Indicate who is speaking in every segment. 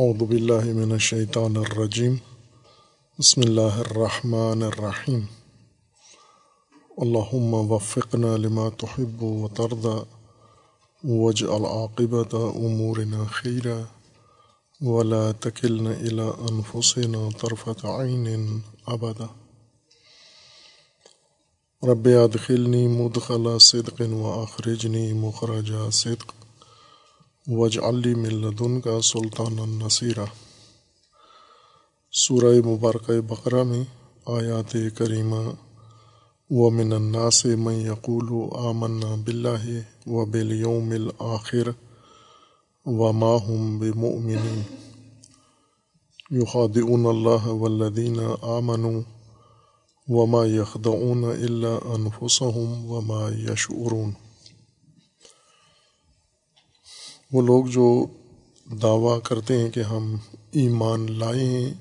Speaker 1: اعوذ باللہ من الشیطان الرجیم بسم اللہ الرحمن الرحیم اللہم وفقنا لما تحب و ترضى واجعل عاقبت امورنا خیرا ولا تکلنا الى انفسنا طرفت عین ابدا رب ادخلنی مدخل صدق و اخرجنی مخرج صدق. وج علی ملدن کا سلطان النصیرہ سورہ مبارکہ بقرہ میں آیات کریمہ و من الناس من یقول آمنا باللہ و بالیوم الآخر و ما هم بمؤمنین. یخادعون اللہ والذین آمنوا وما یخدعون الا انفسهم وما یشعرون. وہ لوگ جو دعویٰ کرتے ہیں کہ ہم ایمان لائے ہیں،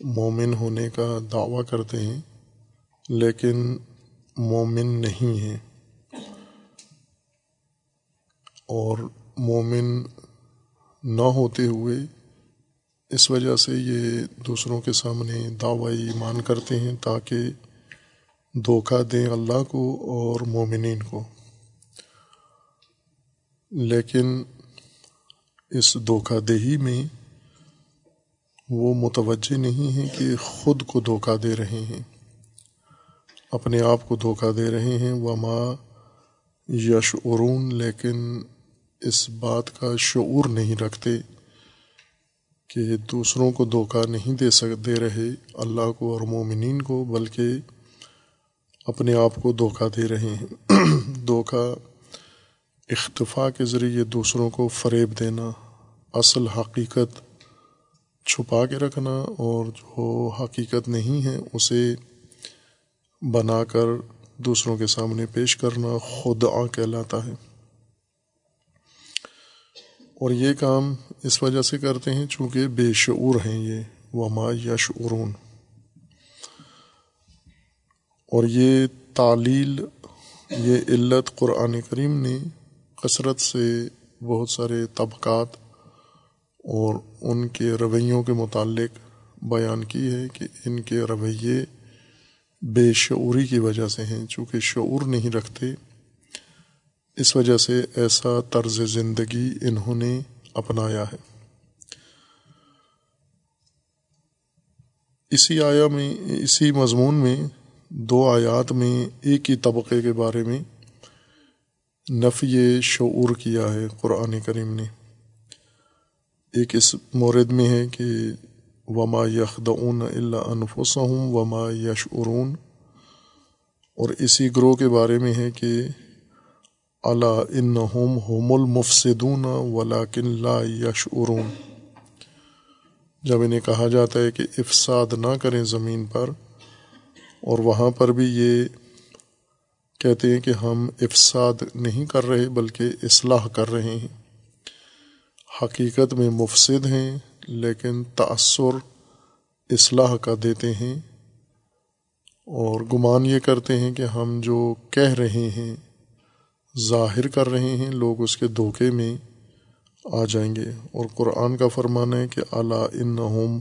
Speaker 1: مومن ہونے کا دعویٰ کرتے ہیں، لیکن مومن نہیں ہیں۔ اور مومن نہ ہوتے ہوئے اس وجہ سے یہ دوسروں کے سامنے دعوی ایمان کرتے ہیں تاکہ دھوکہ دیں اللہ کو اور مومنین کو۔ لیکن اس دھوکہ دہی میں وہ متوجہ نہیں ہیں کہ خود کو دھوکہ دے رہے ہیں۔ اپنے آپ کو دھوکہ دے رہے ہیں۔ وما یش عرون لیکن اس بات کا شعور نہیں رکھتے کہ دوسروں کو دھوکہ نہیں دے سک، دے رہے اللہ کو اور مومنین کو، بلکہ اپنے آپ کو دھوکہ دے رہے ہیں۔ دھوکہ اختفاء کے ذریعے دوسروں کو فریب دینا، اصل حقیقت چھپا کے رکھنا اور جو حقیقت نہیں ہے اسے بنا کر دوسروں کے سامنے پیش کرنا خود آ کہلاتا ہے۔ اور یہ کام اس وجہ سے کرتے ہیں چونکہ بے شعور ہیں یہ، وما یا شعرون اور یہ تعلیل، یہ علت قرآن کریم نے کثرت سے بہت سارے طبقات اور ان کے رویوں کے متعلق بیان کی ہے کہ ان کے رویے بے شعوری کی وجہ سے ہیں، چونکہ شعور نہیں رکھتے۔ اس وجہ سے ایسا طرز زندگی انہوں نے اپنایا ہے۔ اسی آیا میں، اسی مضمون میں، دو آیات میں، ایک ہی طبقے کے بارے میں نفی شعور کیا ہے قرآن کریم نے۔ ایک اس مورد میں ہے کہ وما یخدعون اللہ انفسہم وما یشعرون اور اسی گروہ کے بارے میں ہے کہ اللہ ان ہوم المفسدون ولاکن لا یشعرون جب انہیں کہا جاتا ہے کہ افساد نہ کریں زمین پر اور وہاں پر بھی یہ کہتے ہیں کہ ہم افساد نہیں کر رہے بلکہ اصلاح کر رہے ہیں۔ حقیقت میں مفسد ہیں لیکن تأثر اصلاح کا دیتے ہیں اور گمان یہ کرتے ہیں کہ ہم جو کہہ رہے ہیں، ظاہر کر رہے ہیں، لوگ اس کے دھوکے میں آ جائیں گے۔ اور قرآن کا فرمانا ہے کہ اعلیٰ ان ہوم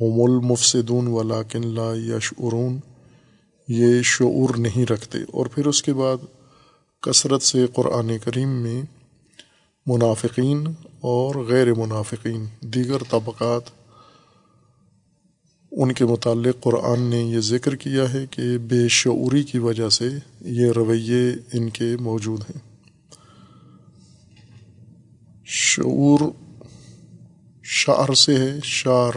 Speaker 1: ہوم المفسدون ولاکن لا یشعرون۔ یہ شعور نہیں رکھتے۔ اور پھر اس کے بعد کثرت سے قرآن کریم میں منافقین اور غیر منافقین، دیگر طبقات، ان کے متعلق قرآن نے یہ ذکر کیا ہے کہ بے شعوری کی وجہ سے یہ رویے ان کے موجود ہیں۔ شعور شعر سے ہے، شعر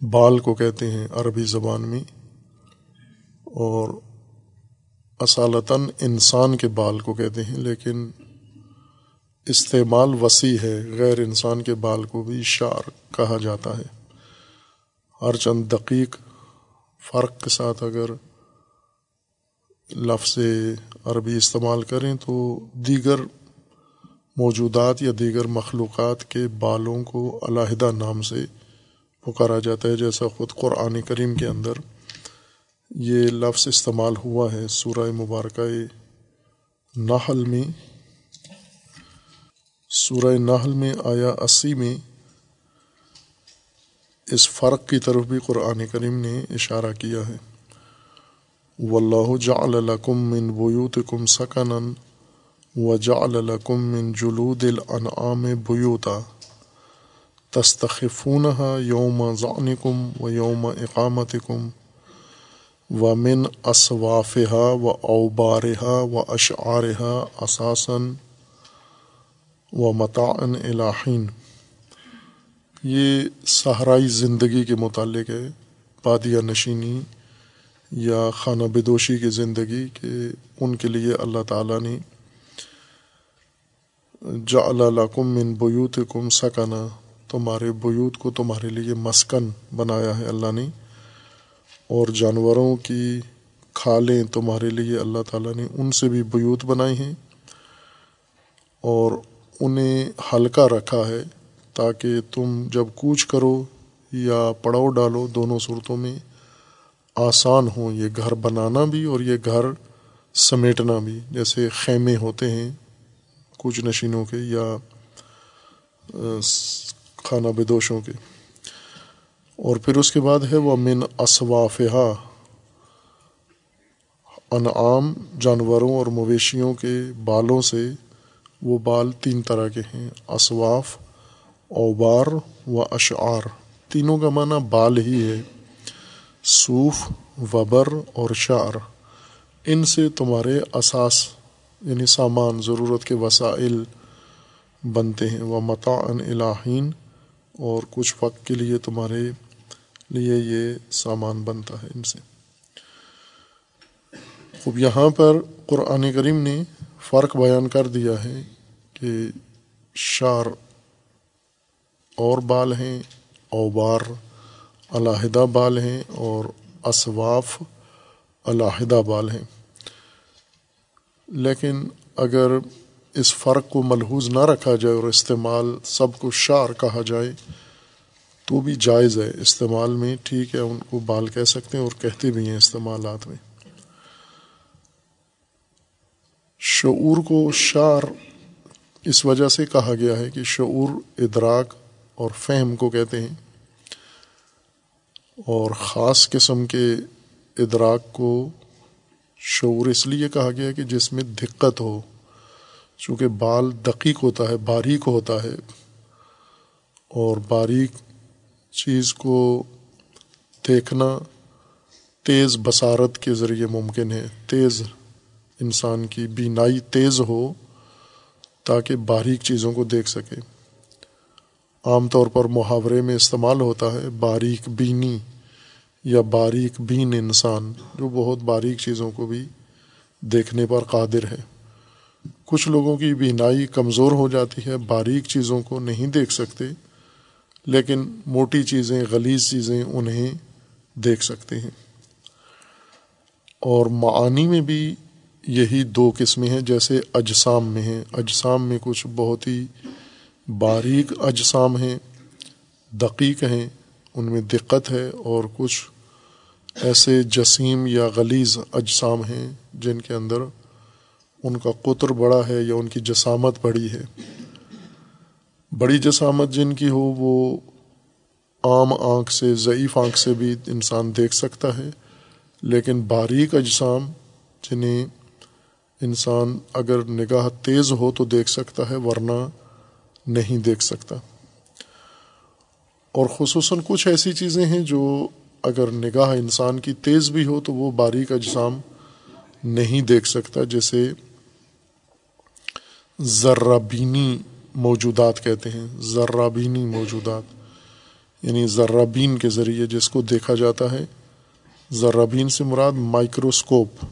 Speaker 1: بال کو کہتے ہیں عربی زبان میں، اور اصالتاً انسان کے بال کو کہتے ہیں، لیکن استعمال وسیع ہے، غیر انسان کے بال کو بھی شعر کہا جاتا ہے۔ ہر چند دقیق فرق کے ساتھ اگر لفظ عربی استعمال کریں تو دیگر موجودات یا دیگر مخلوقات کے بالوں کو علیحدہ نام سے پکارا جاتا ہے جیسا خود قرآن کریم کے اندر یہ لفظ استعمال ہوا ہے سورہ مبارکہ نحل میں۔ سورہ نحل میں آیا اسی میں اس فرق کی طرف بھی قرآن کریم نے اشارہ کیا ہے۔ واللہ جعل لکم من بیوتکم سکنا وجعل لکم من جلود الانعام بیوتا۔ تستخفونها یوم ضعنکم و یوم اقامتکم ومن اسوافها و اوبارها و اشعارها اساسا و متعن الہین یہ صحرائی زندگی کے متعلق ہے، بادیہ نشینی یا خانہ بدوشی کی زندگی کہ ان کے لیے اللہ تعالیٰ نے جعل لکم من بیوتکم سکنا۔ تمہارے بیوت کو تمہارے لیے مسکن بنایا ہے اللہ نے، اور جانوروں کی کھالیں تمہارے لیے اللہ تعالیٰ نے ان سے بھی بیوت بنائی ہیں، اور انہیں ہلکا رکھا ہے تاکہ تم جب کوچ کرو یا پڑاؤ ڈالو دونوں صورتوں میں آسان ہوں یہ گھر بنانا بھی اور یہ گھر سمیٹنا بھی، جیسے خیمے ہوتے ہیں کچھ نشینوں کے یا خانہ بدوشوں کے اور پھر اس کے بعد ہے وہ من اسوافہ انعام جانوروں اور مویشیوں کے بالوں سے، وہ بال تین طرح کے ہیں اسواف اوبار و اشعار۔ تینوں کا معنی بال ہی ہے، صوف، وبر اور شعر۔ ان سے تمہارے اساس یعنی سامان، ضرورت کے وسائل بنتے ہیں۔ وہ متعن الہین اور کچھ وقت کے لیے تمہارے لیے یہ سامان بنتا ہے ان سے۔ خوب یہاں پر قرآن کریم نے فرق بیان کر دیا ہے کہ شار اور بال ہیں، اوبار علیحدہ بال ہیں اور اسواف علیحدہ بال ہیں۔ لیکن اگر اس فرق کو ملحوظ نہ رکھا جائے اور استعمال سب کو شعر کہا جائے، تو بھی جائز ہے۔ استعمال میں ٹھیک ہے، ان کو بال کہہ سکتے ہیں اور کہتے بھی ہیں استعمالات میں۔ شعور کو شعر، اس وجہ سے کہا گیا ہے کہ شعور ادراک اور فہم کو کہتے ہیں۔ اور خاص قسم کے ادراک کو شعور اس لیے کہا گیا کہ جس میں دقت ہو۔ چونکہ بال دقیق ہوتا ہے، باریک ہوتا ہے اور باریک چیز کو دیکھنا تیز بصارت کے ذریعے ممکن ہے۔ تیز انسان کی بینائی تیز ہو تاکہ باریک چیزوں کو دیکھ سکے۔ عام طور پر محاورے میں استعمال ہوتا ہے باریک بینی یا باریک بین انسان، جو بہت باریک چیزوں کو بھی دیکھنے پر قادر ہے۔ کچھ لوگوں کی بینائی کمزور ہو جاتی ہے، باریک چیزوں کو نہیں دیکھ سکتے، لیکن موٹی چیزیں، غلیظ چیزیں انہیں دیکھ سکتے ہیں۔ اور معانی میں بھی یہی دو قسمیں ہیں، جیسے اجسام میں ہیں۔ اجسام میں کچھ بہت ہی باریک اجسام ہیں، دقیق ہیں، ان میں دقت ہے اور کچھ ایسے جسیم یا غلیظ اجسام ہیں جن کے اندر ان کا قطر بڑا ہے یا ان کی جسامت بڑی ہے۔ بڑی جسامت جن کی ہو، وہ عام آنکھ سے، ضعیف آنکھ سے بھی انسان دیکھ سکتا ہے۔ لیکن باریک اجسام جنہیں انسان اگر نگاہ تیز ہو تو دیکھ سکتا ہے، ورنہ نہیں دیکھ سکتا۔ اور خصوصاً کچھ ایسی چیزیں ہیں جو اگر نگاہ انسان کی تیز بھی ہو تو وہ باریک اجسام نہیں دیکھ سکتا، جیسے ذرابینی موجودات کہتے ہیں، ذرابینی موجودات یعنی ذرابین کے ذریعے جس کو دیکھا جاتا ہے۔ ذرابین سے مراد مائکروسکوپ،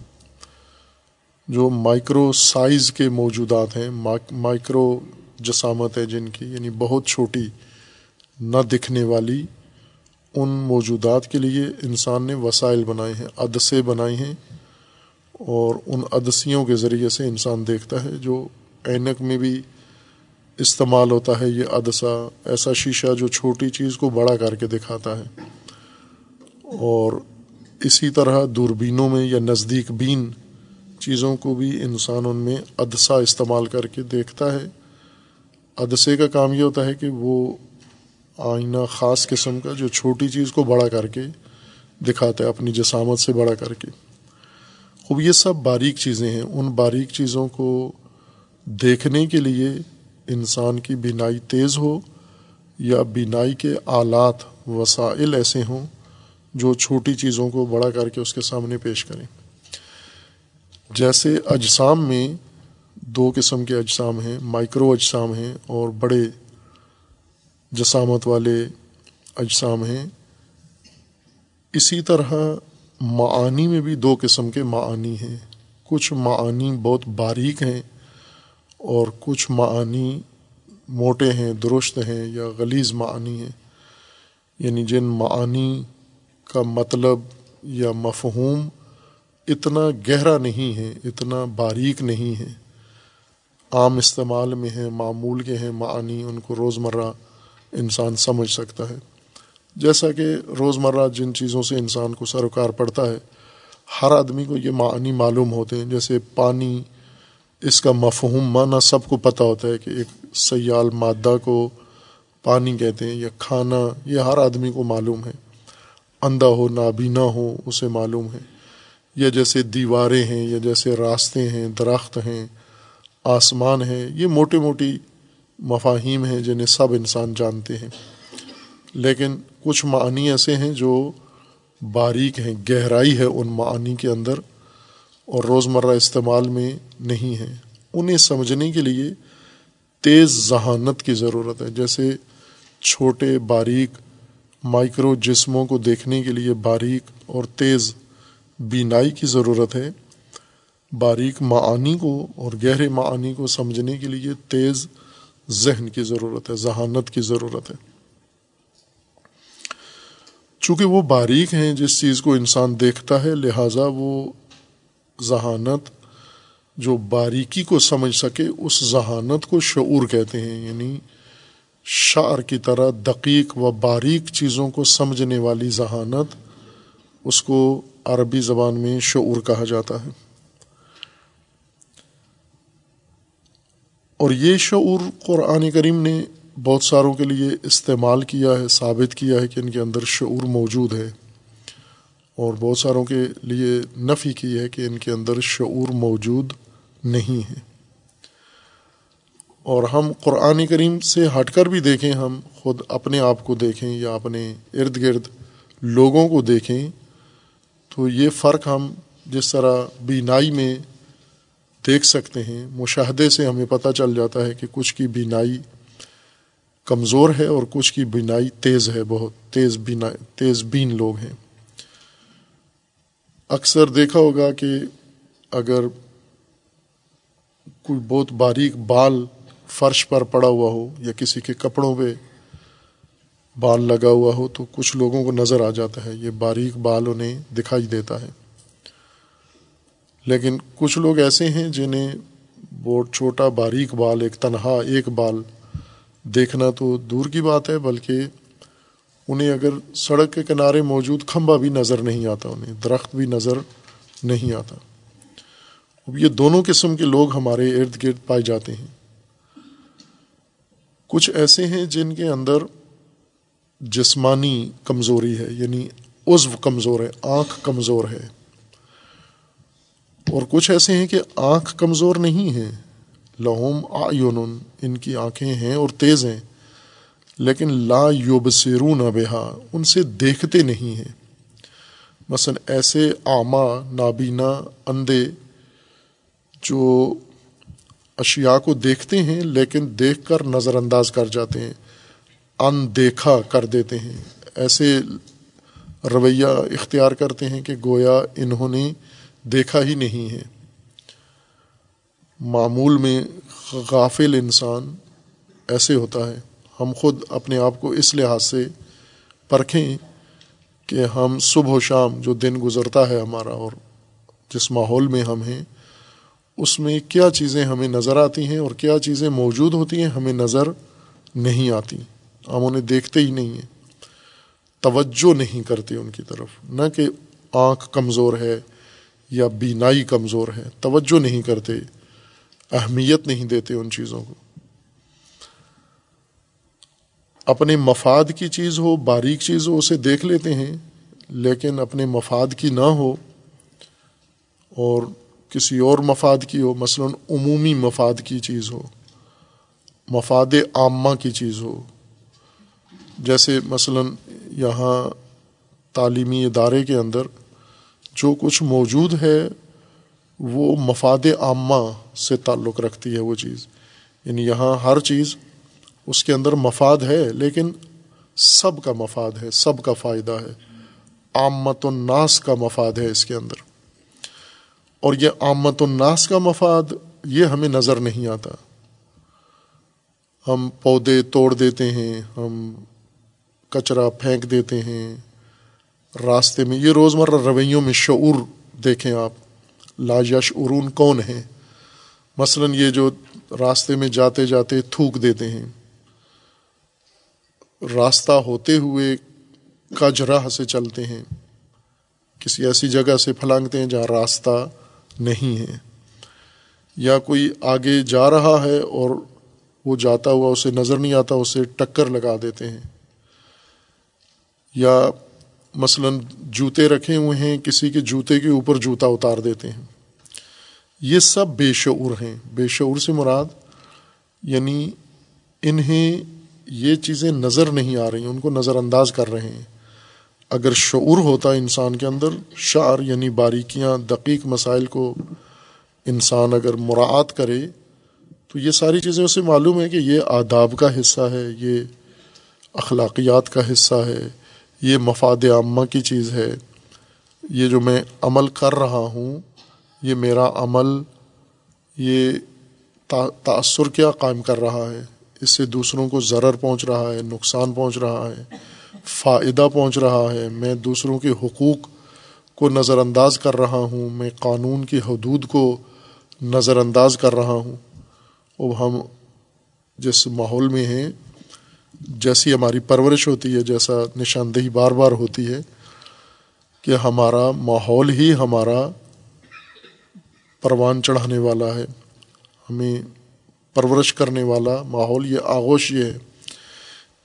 Speaker 1: جو مائکرو سائز کے موجودات ہیں مائکرو جسامت ہے جن کی یعنی بہت چھوٹی، نہ دکھنے والی۔ ان موجودات کے لیے انسان نے وسائل بنائے ہیں، عدسے بنائے ہیں، اور ان عدسیوں کے ذریعے سے انسان دیکھتا ہے، جو اینک میں بھی استعمال ہوتا ہے یہ عدسہ، ایسا شیشہ جو چھوٹی چیز کو بڑا کر کے دکھاتا ہے۔ اور اسی طرح دوربینوں میں یا نزدیک بین چیزوں کو بھی انسان ان میں عدسہ استعمال کر کے دیکھتا ہے۔ عدسے کا کام یہ ہوتا ہے کہ وہ آئینہ خاص قسم کا جو چھوٹی چیز کو بڑا کر کے دکھاتا ہے، اپنی جسامت سے بڑا کر کے۔ خوب، یہ سب باریک چیزیں ہیں۔ ان باریک چیزوں کو دیکھنے کے لیے انسان کی بینائی تیز ہو یا بینائی کے آلات، وسائل ایسے ہوں جو چھوٹی چیزوں کو بڑا کر کے اس کے سامنے پیش کریں۔ جیسے اجسام میں دو قسم کے اجسام ہیں، مائکرو اجسام ہیں اور بڑے جسامت والے اجسام ہیں۔ اسی طرح معانی میں بھی دو قسم کے معانی ہیں۔ کچھ معانی بہت باریک ہیں اور کچھ معانی موٹے ہیں، درست ہیں یا غلیظ معانی ہیں۔ یعنی جن معانی کا مطلب یا مفہوم اتنا گہرا نہیں ہے، اتنا باریک نہیں ہے۔ عام استعمال میں ہے معمول کے ہیں معنی ان کو روزمرہ انسان سمجھ سکتا ہے۔ جیسا کہ روزمرہ جن چیزوں سے انسان کو سروکار پڑتا ہے، ہر آدمی کو یہ معنی معلوم ہوتے ہیں، جیسے پانی اس کا مفہوم معنی سب کو پتہ ہوتا ہے کہ ایک سیال مادہ کو پانی کہتے ہیں یا کھانا، یہ ہر آدمی کو معلوم ہے۔ اندھا ہو، نابینا ہو، اسے معلوم ہے۔ یا جیسے دیواریں ہیں، یا جیسے راستے ہیں، درخت ہیں، آسمان ہیں، یہ موٹی موٹی مفاہیم ہیں جنہیں سب انسان جانتے ہیں۔ لیکن کچھ معنی ایسے ہیں جو باریک ہیں، گہرائی ہے ان معنی کے اندر۔ اور روزمرہ استعمال میں نہیں ہیں انہیں سمجھنے کے لیے تیز ذہانت کی ضرورت ہے۔ جیسے چھوٹے باریک مائکرو جسموں کو دیکھنے کے لیے باریک اور تیز بینائی کی ضرورت ہے۔ باریک معانی کو اور گہرے معانی کو سمجھنے کے لیے تیز ذہن کی ضرورت ہے، ذہانت کی ضرورت ہے۔ چونکہ وہ باریک ہیں، جس چیز کو انسان دیکھتا ہے، لہٰذا وہ ذہانت جو باریکی کو سمجھ سکے، اس ذہانت کو شعور کہتے ہیں یعنی شعر کی طرح دقیق و باریک چیزوں کو سمجھنے والی ذہانت اس کو عربی زبان میں شعور کہا جاتا ہے۔ اور یہ شعور قرآن کریم نے بہت ساروں کے لیے استعمال کیا ہے، ثابت کیا ہے کہ ان کے اندر شعور موجود ہے۔ اور بہت ساروں کے لیے نفی کی ہے کہ ان کے اندر شعور موجود نہیں ہے۔ اور ہم قرآن کریم سے ہٹ کر بھی دیکھیں، ہم خود اپنے آپ کو دیکھیں یا اپنے ارد گرد لوگوں کو دیکھیں، تو یہ فرق ہم جس طرح بینائی میں دیکھ سکتے ہیں۔ مشاہدے سے ہمیں پتہ چل جاتا ہے کہ کچھ کی بینائی کمزور ہے اور کچھ کی بینائی تیز ہے، بہت تیز بینا تیز بین لوگ ہیں۔ اکثر دیکھا ہوگا کہ اگر کوئی بہت باریک بال فرش پر پڑا ہوا ہو یا کسی کے کپڑوں پہ بال لگا ہوا ہو تو کچھ لوگوں کو نظر آ جاتا ہے، یہ باریک بال انہیں دکھائی دیتا ہے۔ لیکن کچھ لوگ ایسے ہیں جنہیں بہت چھوٹا باریک بال، ایک تنہا، ایک بال دیکھنا تو دور کی بات ہے، بلکہ انہیں اگر سڑک کے کنارے موجود کھمبا بھی نظر نہیں آتا، انہیں درخت بھی نظر نہیں آتا۔ اب یہ دونوں قسم کے لوگ ہمارے ارد گرد پائے جاتے ہیں۔ کچھ ایسے ہیں جن کے اندر جسمانی کمزوری ہے یعنی عزو کمزور ہے، آنکھ کمزور ہے۔ اور کچھ ایسے ہیں کہ آنکھ کمزور نہیں ہے لہوم آیون ان کی آنکھیں ہیں اور تیز ہیں۔ لیکن لا یوب بہا، ان سے دیکھتے نہیں ہیں۔ مثلا ایسے آما، نابینا، اندھے جو اشیاء کو دیکھتے ہیں لیکن دیکھ کر نظر انداز کر جاتے ہیں ان دیکھا کر دیتے ہیں۔ ایسے رویہ اختیار کرتے ہیں کہ گویا انہوں نے دیکھا ہی نہیں ہے۔ معمول میں غافل انسان ایسے ہوتا ہے۔ ہم خود اپنے آپ کو اس لحاظ سے پرکھیں کہ ہم صبح و شام جو دن گزرتا ہے ہمارا اور جس ماحول میں ہم ہیں، اس میں کیا چیزیں ہمیں نظر آتی ہیں اور کیا چیزیں موجود ہوتی ہیں ہمیں نظر نہیں آتی۔ ہم انہیں دیکھتے ہی نہیں ہیں۔ توجہ نہیں کرتے ان کی طرف۔ نہ کہ آنکھ کمزور ہے یا بینائی کمزور ہے۔ توجہ نہیں کرتے۔ اہمیت نہیں دیتے ان چیزوں کو۔ اپنے مفاد کی چیز ہو، باریک چیز ہو، اسے دیکھ لیتے ہیں، لیکن اپنے مفاد کی نہ ہو اور کسی اور مفاد کی ہو، مثلا عمومی مفاد کی چیز ہو، مفاد عامہ کی چیز ہو۔ جیسے مثلا یہاں تعلیمی ادارے کے اندر جو کچھ موجود ہے، وہ مفاد عامہ سے تعلق رکھتی ہے وہ چیز۔ یعنی یہاں ہر چیز اس کے اندر مفاد ہے، لیکن سب کا مفاد ہے، سب کا فائدہ ہے۔ آمت الناس کا مفاد ہے اس کے اندر۔ اور یہ آمت الناس کا مفاد، یہ ہمیں نظر نہیں آتا۔ ہم پودے توڑ دیتے ہیں، ہم کچرا پھینک دیتے ہیں۔ راستے میں، یہ روزمرہ رویوں میں شعور دیکھیں آپ۔ لاجش ارون کون ہیں؟ مثلا یہ جو راستے میں جاتے جاتے تھوک دیتے ہیں۔ راستہ ہوتے ہوئے کج راہ سے چلتے ہیں۔ کسی ایسی جگہ سے پھلانگتے ہیں جہاں راستہ نہیں ہے۔ یا کوئی آگے جا رہا ہے اور وہ جاتا ہوا اسے نظر نہیں آتا، اسے ٹکر لگا دیتے ہیں۔ یا مثلا جوتے رکھے ہوئے ہیں، کسی کے جوتے کے اوپر جوتا اتار دیتے ہیں۔ یہ سب بے شعور ہیں۔ بے شعور سے مراد یعنی انہیں یہ چیزیں نظر نہیں آ رہی ہیں، ان کو نظر انداز کر رہے ہیں۔ اگر شعور ہوتا انسان کے اندر، شعر یعنی باریکیاں، دقیق مسائل کو انسان اگر مراعات کرے، تو یہ ساری چیزیں اسے معلوم ہے کہ یہ آداب کا حصہ ہے، یہ اخلاقیات کا حصہ ہے، یہ مفاد عامہ کی چیز ہے۔ یہ جو میں عمل کر رہا ہوں، یہ میرا عمل، یہ تأثر کیا قائم کر رہا ہے۔ اس سے دوسروں کو ضرر پہنچ رہا ہے، نقصان پہنچ رہا ہے، فائدہ پہنچ رہا ہے۔ میں دوسروں کے حقوق کو نظر انداز کر رہا ہوں، میں قانون کی حدود کو نظر انداز کر رہا ہوں۔ اب ہم جس ماحول میں ہیں، جیسی ہماری پرورش ہوتی ہے، جیسا نشاندہی بار بار ہوتی ہے، کہ ہمارا ماحول ہی ہمارا پروان چڑھانے والا ہے۔ ہمیں پرورش کرنے والا ماحول، یہ آغوش یہ ہے۔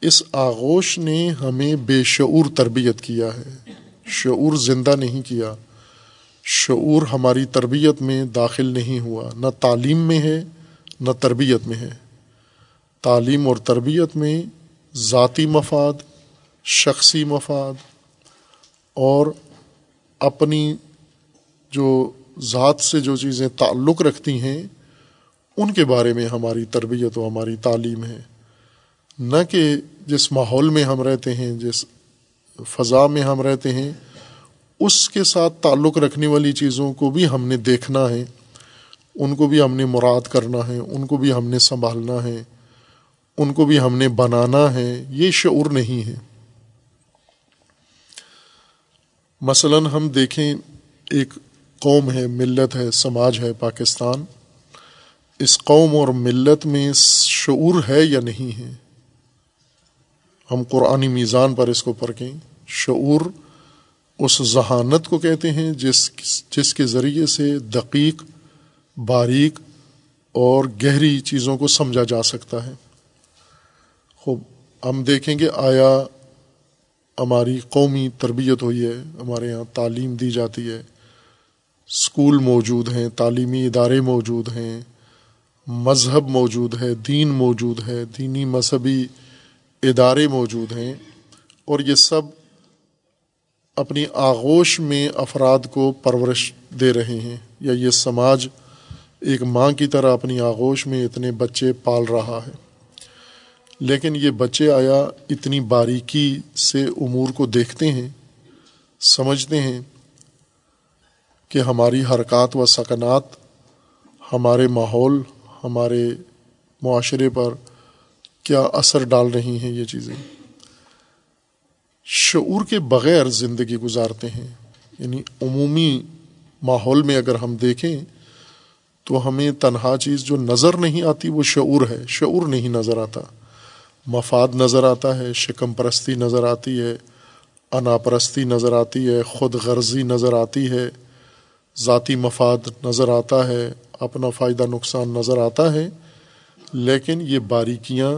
Speaker 1: اس آغوش نے ہمیں بے شعور تربیت کیا ہے۔ شعور زندہ نہیں کیا۔ شعور ہماری تربیت میں داخل نہیں ہوا۔ نہ تعلیم میں ہے، نہ تربیت میں ہے۔ تعلیم اور تربیت میں ذاتی مفاد، شخصی مفاد اور اپنی جو ذات سے جو چیزیں تعلق رکھتی ہیں ان کے بارے میں ہماری تربیت و ہماری تعلیم ہے۔ نہ کہ جس ماحول میں ہم رہتے ہیں، جس فضا میں ہم رہتے ہیں، اس کے ساتھ تعلق رکھنے والی چیزوں کو بھی ہم نے دیکھنا ہے۔ ان کو بھی ہم نے مراد کرنا ہے، ان کو بھی ہم نے سنبھالنا ہے، ان کو بھی ہم نے بنانا ہے۔ یہ شعور نہیں ہے۔ مثلا ہم دیکھیں، ایک قوم ہے، ملت ہے، سماج ہے، پاکستان۔ اس قوم اور ملت میں شعور ہے یا نہیں ہے؟ ہم قرآنی میزان پر اس کو پرکھیں شعور اس ذہانت کو کہتے ہیں جس جس کے ذریعے سے دقیق، باریک اور گہری چیزوں کو سمجھا جا سکتا ہے۔ خوب، ہم دیکھیں گے آیا ہماری قومی تربیت ہوئی ہے، ہمارے یہاں تعلیم دی جاتی ہے۔ اسکول موجود ہیں، تعلیمی ادارے موجود ہیں۔ مذہب موجود ہے، دین موجود ہے، دینی مذہبی ادارے موجود ہیں اور یہ سب اپنی آغوش میں افراد کو پرورش دے رہے ہیں یا یہ سماج ایک ماں کی طرح اپنی آغوش میں اتنے بچے پال رہا ہے۔ لیکن یہ بچے آیا اتنی باریکی سے امور کو دیکھتے ہیں، سمجھتے ہیں کہ ہماری حرکات و سکنات، ہمارے ماحول ہمارے معاشرے پر کیا اثر ڈال رہی ہیں یہ چیزیں۔ شعور کے بغیر زندگی گزارتے ہیں۔ یعنی عمومی ماحول میں اگر ہم دیکھیں تو ہمیں تنہا چیز جو نظر نہیں آتی وہ شعور ہے۔ شعور نہیں نظر آتا۔ مفاد نظر آتا ہے، شکم پرستی نظر آتی ہے، انا پرستی نظر آتی ہے، خود غرضی نظر آتی ہے، ذاتی مفاد نظر آتا ہے۔ اپنا فائدہ نقصان نظر آتا ہے، لیکن یہ باریکیاں،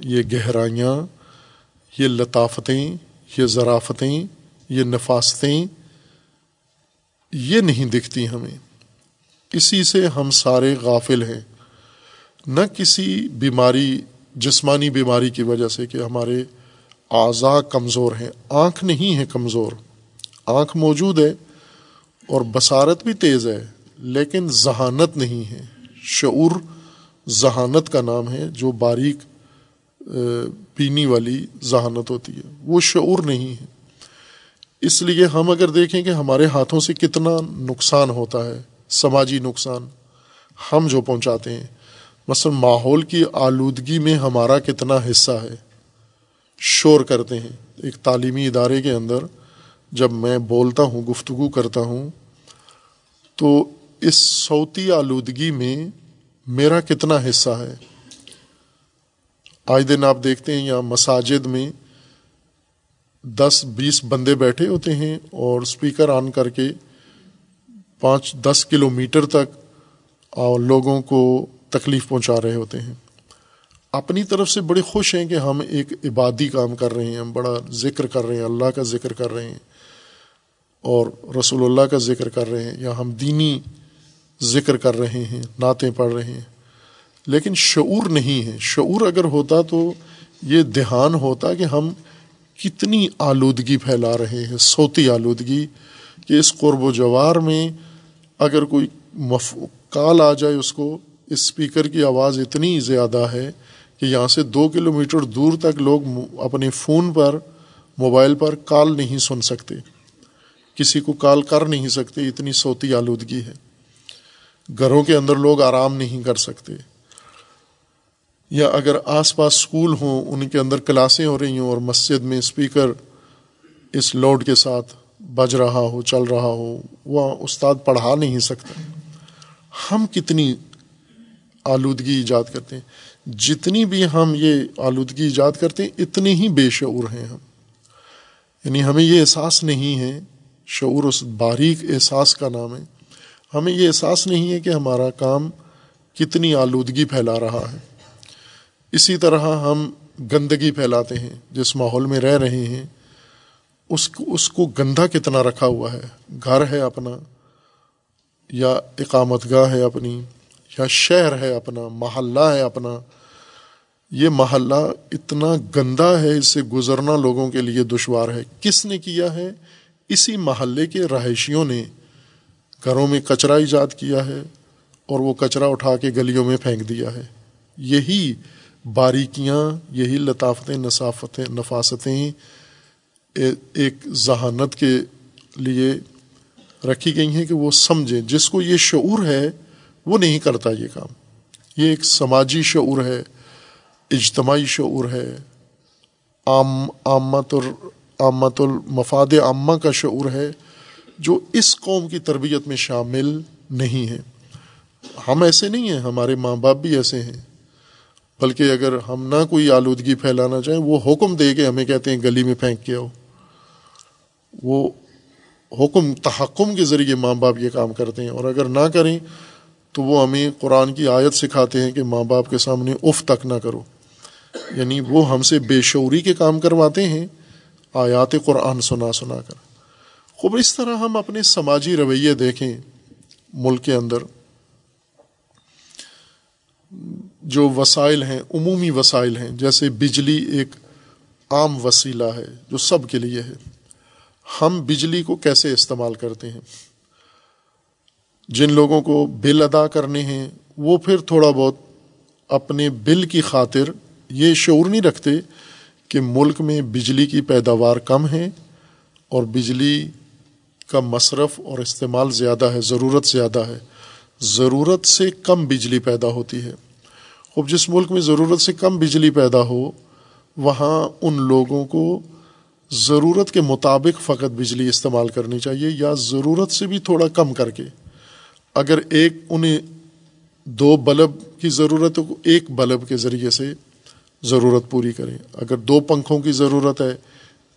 Speaker 1: یہ گہرائیاں، یہ لطافتیں، یہ ذرافتیں یہ نفاستیں، یہ نہیں دکھتی ہمیں۔ اسی سے ہم سارے غافل ہیں۔ نہ کسی بیماری، جسمانی بیماری کی وجہ سے کہ ہمارے اعضاء کمزور ہیں۔ آنکھ نہیں ہے کمزور۔ آنکھ موجود ہے اور بصارت بھی تیز ہے۔ لیکن ذہانت نہیں ہے۔ شعور ذہانت کا نام ہے، جو باریک پینی والی ذہانت ہوتی ہے۔ وہ شعور نہیں ہے۔ اس لیے ہم اگر دیکھیں کہ ہمارے ہاتھوں سے کتنا نقصان ہوتا ہے، سماجی نقصان ہم جو پہنچاتے ہیں، مثلاً ماحول کی آلودگی میں ہمارا کتنا حصہ ہے۔ شور کرتے ہیں۔ ایک تعلیمی ادارے کے اندر جب میں بولتا ہوں، گفتگو کرتا ہوں، تو اس صوتی آلودگی میں میرا کتنا حصہ ہے؟ آج دن آپ دیکھتے ہیں یا مساجد میں دس بیس بندے بیٹھے ہوتے ہیں اور اسپیکر آن کر کے پانچ دس کلو میٹر تک لوگوں کو تکلیف پہنچا رہے ہوتے ہیں۔ اپنی طرف سے بڑے خوش ہیں کہ ہم ایک عبادی کام کر رہے ہیں، ہم بڑا ذکر کر رہے ہیں، اللہ کا ذکر کر رہے ہیں اور رسول اللہ کا ذکر کر رہے ہیں۔ یا ہم دینی ذکر کر رہے ہیں، نعتیں پڑھ رہے ہیں۔ لیکن شعور نہیں ہے۔ شعور اگر ہوتا تو یہ دھیان ہوتا کہ ہم کتنی آلودگی پھیلا رہے ہیں، صوتی آلودگی کہ اس قرب و جوار میں اگر کوئی مف کال آ جائے، اس کو اسپیکر کی آواز اتنی زیادہ ہے کہ یہاں سے دو کلو میٹر دور تک لوگ اپنے فون پر، موبائل پر کال نہیں سن سکتے۔ کسی کو کال کر نہیں سکتے، اتنی صوتی آلودگی ہے۔ گھروں کے اندر لوگ آرام نہیں کر سکتے۔ یا اگر آس پاس اسکول ہوں، ان کے اندر کلاسیں ہو رہی ہوں اور مسجد میں اسپیکر اس لوڈ کے ساتھ بج رہا ہو، چل رہا ہو، وہ استاد پڑھا نہیں سکتا۔ ہم کتنی آلودگی ایجاد کرتے ہیں۔ جتنی بھی ہم یہ آلودگی ایجاد کرتے ہیں، اتنی ہی بے شعور ہیں ہم۔ یعنی ہمیں یہ احساس نہیں ہے، شعور اس باریک احساس کا نام ہے۔ ہمیں یہ احساس نہیں ہے کہ ہمارا کام کتنی آلودگی پھیلا رہا ہے۔ اسی طرح ہم گندگی پھیلاتے ہیں، جس ماحول میں رہ رہے ہیں، اس کو اس کو گندہ کتنا رکھا ہوا ہے۔ گھر ہے اپنا، یا اقامت گاہ ہے اپنی، یا شہر ہے اپنا، محلہ ہے اپنا۔ یہ محلہ اتنا گندا ہے، اس سے گزرنا لوگوں کے لیے دشوار ہے۔ کس نے کیا ہے؟ اسی محلے کے رہائشیوں نے گھروں میں کچرا ایجاد کیا ہے اور وہ کچرا اٹھا کے گلیوں میں پھینک دیا ہے۔ یہی باریکیاں، یہی لطافتیں، نصافتیں، نفاستیں ایک ذہانت کے لیے رکھی گئی ہیں کہ وہ سمجھیں۔ جس کو یہ شعور ہے، وہ نہیں کرتا یہ کام۔ یہ ایک سماجی شعور ہے، اجتماعی شعور ہے۔ عام آمت اور آمت المفاد عامہ کا شعور ہے۔ جو اس قوم کی تربیت میں شامل نہیں ہے ہم ایسے نہیں ہیں، ہمارے ماں باپ بھی ایسے ہیں۔ بلکہ اگر ہم نہ کوئی آلودگی پھیلانا چاہیں، وہ حکم دے کے ہمیں کہتے ہیں، گلی میں پھینک کے آؤ۔ وہ حکم، تحکم کے ذریعے ماں باپ یہ کام کرتے ہیں۔ اور اگر نہ کریں، تو وہ ہمیں قرآن کی آیت سکھاتے ہیں کہ ماں باپ کے سامنے اف تک نہ کرو۔ یعنی وہ ہم سے بے شعوری کے کام کرواتے ہیں۔ آیات قرآن سنا سنا کر۔ خوب، اس طرح ہم اپنے سماجی رویے دیکھیں ملک کے اندر، جو وسائل ہیں، عمومی وسائل ہیں، جیسے بجلی ایک عام وسیلہ ہے جو سب کے لیے ہے۔ ہم بجلی کو کیسے استعمال کرتے ہیں؟ جن لوگوں کو بل ادا کرنے ہیں، وہ پھر تھوڑا بہت اپنے بل کی خاطر یہ شعور نہیں رکھتے کہ ملک میں بجلی کی پیداوار کم ہے اور بجلی کا مصرف اور استعمال زیادہ ہے، ضرورت زیادہ ہے۔ ضرورت سے کم بجلی پیدا ہوتی ہے۔ اب جس ملک میں ضرورت سے کم بجلی پیدا ہو، وہاں ان لوگوں کو ضرورت کے مطابق فقط بجلی استعمال کرنی چاہیے یا ضرورت سے بھی تھوڑا کم کر کے۔ اگر ایک، انہیں دو بلب کی ضرورت ہو، ایک بلب کے ذریعے سے ضرورت پوری کریں۔ اگر دو پنکھوں کی ضرورت ہے،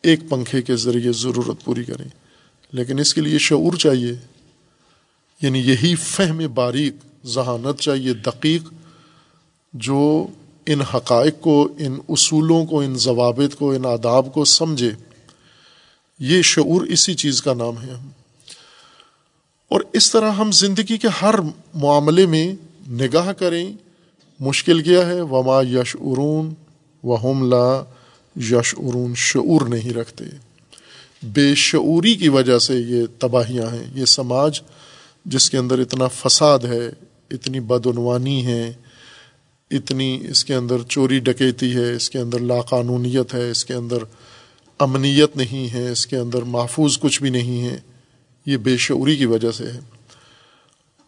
Speaker 1: ایک پنکھے کے ذریعے ضرورت پوری کریں۔ لیکن اس کے لیے شعور چاہیے۔ یعنی یہی فہم باریک، ذہانت چاہیے، دقیق، جو ان حقائق کو، ان اصولوں کو، ان ضوابط کو، ان آداب کو سمجھے۔ یہ شعور اسی چیز کا نام ہے۔ اور اس طرح ہم زندگی کے ہر معاملے میں نگاہ کریں، مشکل کیا ہے؟ وما یش ارون و لا یش ارون شعور نہیں رکھتے۔ بے شعوری کی وجہ سے یہ تباہیاں ہیں۔ یہ سماج جس کے اندر اتنا فساد ہے، اتنی بدعنوانی ہے، اتنی اس کے اندر چوری ڈکیتی ہے، اس کے اندر لاقانونیت ہے، اس کے اندر امنیت نہیں ہے، اس کے اندر محفوظ کچھ بھی نہیں ہے۔ یہ بے شعوری کی وجہ سے ہے۔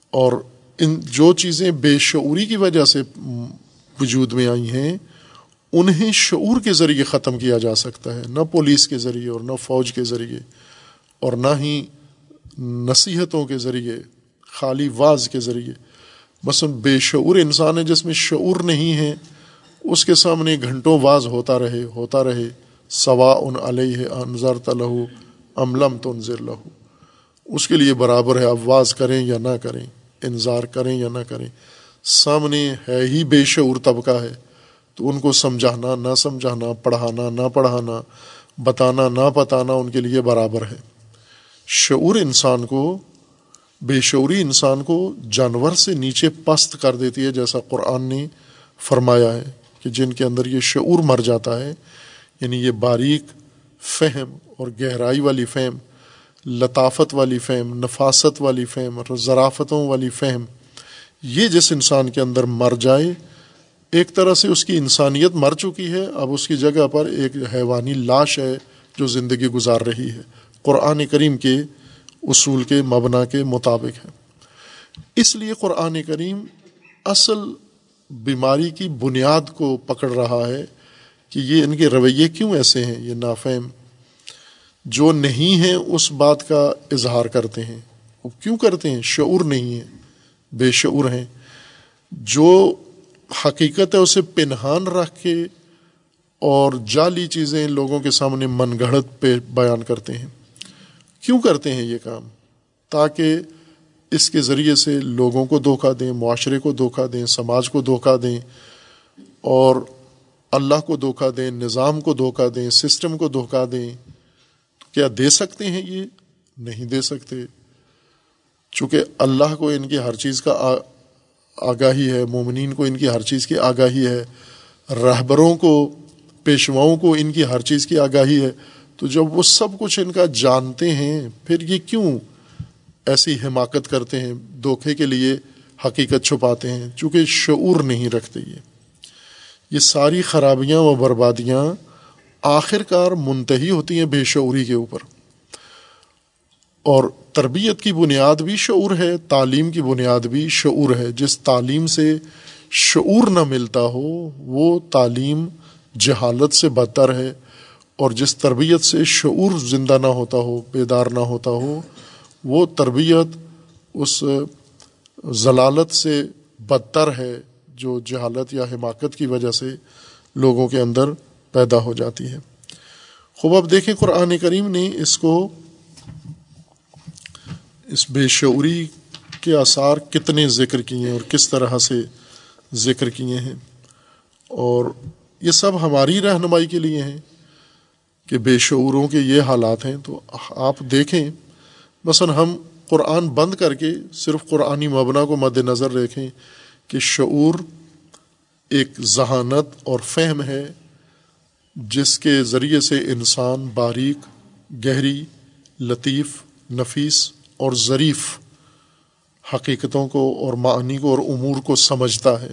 Speaker 1: اور ان جو چیزیں بے شعوری کی وجہ سے وجود میں آئی ہیں انہیں شعور کے ذریعے ختم کیا جا سکتا ہے، نہ پولیس کے ذریعے اور نہ فوج کے ذریعے، اور نہ ہی نصیحتوں کے ذریعے، خالی واز کے ذریعے۔ مثلاً بے شعور انسان ہے، جس میں شعور نہیں ہے، اس کے سامنے گھنٹوں واز ہوتا رہے ہوتا رہے۔ سوا ان علیہ انضر تلہو املم تو انضر لہو اس کے لیے برابر ہے، اب واز کریں یا نہ کریں انظار کریں یا نہ کریں۔ سامنے ہے ہی بے شعور طبقہ ہے۔ تو ان کو سمجھانا، نہ سمجھانا، پڑھانا، نہ پڑھانا، بتانا، نہ بتانا ان کے لیے برابر ہے۔ شعور انسان کو، بے شعوری انسان کو جانور سے نیچے پست کر دیتی ہے، جیسا قرآن نے فرمایا ہے کہ جن کے اندر یہ شعور مر جاتا ہے یعنی یہ باریک فہم اور گہرائی والی فہم، لطافت والی فہم، نفاست والی فہم اور ذرافتوں والی فہم، یہ جس انسان کے اندر مر جائے ایک طرح سے اس کی انسانیت مر چکی ہے، اب اس کی جگہ پر ایک حیوانی لاش ہے جو زندگی گزار رہی ہے۔ قرآن کریم کے اصول کے مبنا کے مطابق ہے۔ اس لیے قرآن کریم اصل بیماری کی بنیاد کو پکڑ رہا ہے کہ یہ ان کے رویے کیوں ایسے ہیں؟ یہ نافہم۔ جو نہیں ہیں، اس بات کا اظہار کرتے ہیں۔ وہ کیوں کرتے ہیں؟ شعور نہیں ہے۔ بے شعور ہیں۔ جو حقیقت ہے اسے پنہان رکھ کے اور جعلی چیزیں لوگوں کے سامنے من گھڑت پہ بیان کرتے ہیں۔ کیوں کرتے ہیں یہ کام؟ تاکہ اس کے ذریعے سے لوگوں کو دھوکہ دیں، معاشرے کو دھوکہ دیں، سماج کو دھوکہ دیں اور اللہ کو دھوکہ دیں، نظام کو دھوکہ دیں، سسٹم کو دھوکہ دیں۔ تو کیا دے سکتے ہیں یہ؟ نہیں دے سکتے۔ چونکہ اللہ کو ان کی ہر چیز کا آگاہی ہے، مومنین کو ان کی ہر چیز کی آگاہی ہے، رہبروں کو، پیشواؤں کو ان کی ہر چیز کی آگاہی ہے۔ تو جب وہ سب کچھ ان کا جانتے ہیں، پھر یہ کیوں ایسی حماقت کرتے ہیں، دھوکے کے لیے حقیقت چھپاتے ہیں؟ چونکہ شعور نہیں رکھتے یہ۔ یہ ساری خرابیاں و بربادیاں آخر کار منتحی ہوتی ہیں بے شعوری کے اوپر۔ اور تربیت کی بنیاد بھی شعور ہے، تعلیم کی بنیاد بھی شعور ہے۔ جس تعلیم سے شعور نہ ملتا ہو، وہ تعلیم جہالت سے بدتر ہے۔ اور جس تربیت سے شعور زندہ نہ ہوتا ہو، بیدار نہ ہوتا ہو، وہ تربیت اس ضلالت سے بدتر ہے، جو جہالت یا حماقت کی وجہ سے لوگوں کے اندر پیدا ہو جاتی ہے۔ خوب، اب دیکھیں قرآن کریم نے اس کو اس بے شعوری کے آثار کتنے ذکر کیے ہیں اور کس طرح سے ذکر کیے ہیں؟ اور یہ سب ہماری رہنمائی کے لیے ہیں کہ بے شعوروں کے یہ حالات ہیں، تو آپ دیکھیں۔ مثلا ہم قرآن بند کر کے صرف قرآنی مبنا کو مد نظر رکھیں کہ شعور ایک ذہانت اور فہم ہے جس کے ذریعے سے انسان باریک، گہری، لطیف، نفیس اور ظریف حقیقتوں کو اور معنی کو اور امور کو سمجھتا ہے۔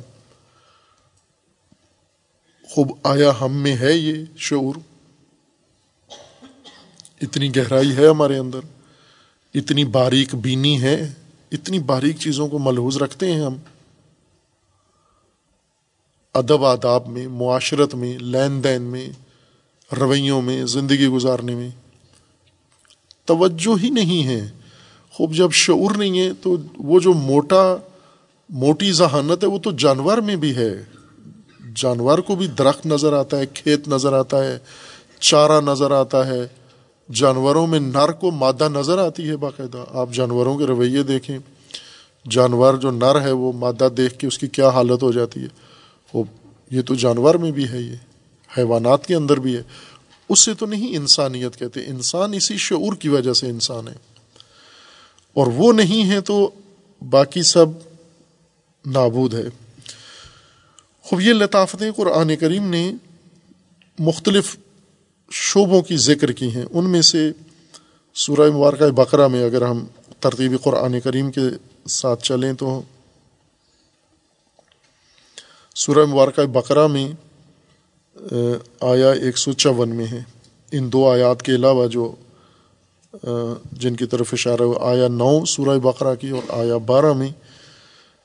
Speaker 1: خوب آیا ہم میں ہے یہ شعور۔ اتنی گہرائی ہے ہمارے اندر، اتنی باریک بینی ہے، اتنی باریک چیزوں کو ملحوظ رکھتے ہیں ہم۔ ادب، آداب میں، معاشرت میں، لین دین میں، رویوں میں، زندگی گزارنے میں توجہ ہی نہیں ہے۔ خوب، جب شعور نہیں ہے تو وہ جو موٹا، موٹی ذہانت ہے، وہ تو جانور میں بھی ہے۔ جانور کو بھی درخت نظر آتا ہے، کھیت نظر آتا ہے، چارہ نظر آتا ہے۔ جانوروں میں نر کو مادہ نظر آتی ہے باقاعدہ۔ آپ جانوروں کے رویے دیکھیں۔ جانور جو نر ہے، وہ مادہ دیکھ کے اس کی کیا حالت ہو جاتی ہے۔ وہ، یہ تو جانور میں بھی ہے، یہ حیوانات کے اندر بھی ہے۔ اس سے تو نہیں انسانیت کہتے۔ انسان اسی شعور کی وجہ سے انسان ہے۔ اور وہ نہیں ہے تو باقی سب نابود ہے خوب یہ لطافتیں قرآن کریم نے مختلف شعبوں کی ذکر کی ہیں۔ ان میں سے سورہ مبارکہ بقرہ میں اگر ہم ترتیبی قرآن کریم کے ساتھ چلیں تو سورہ مبارکہ بقرہ میں آیا ایک سو چون میں ہے۔ ان دو آیات کے علاوہ جو جن کی طرف اشارہ آیا نو سورہ بقرہ کی اور آیا بارہ میں،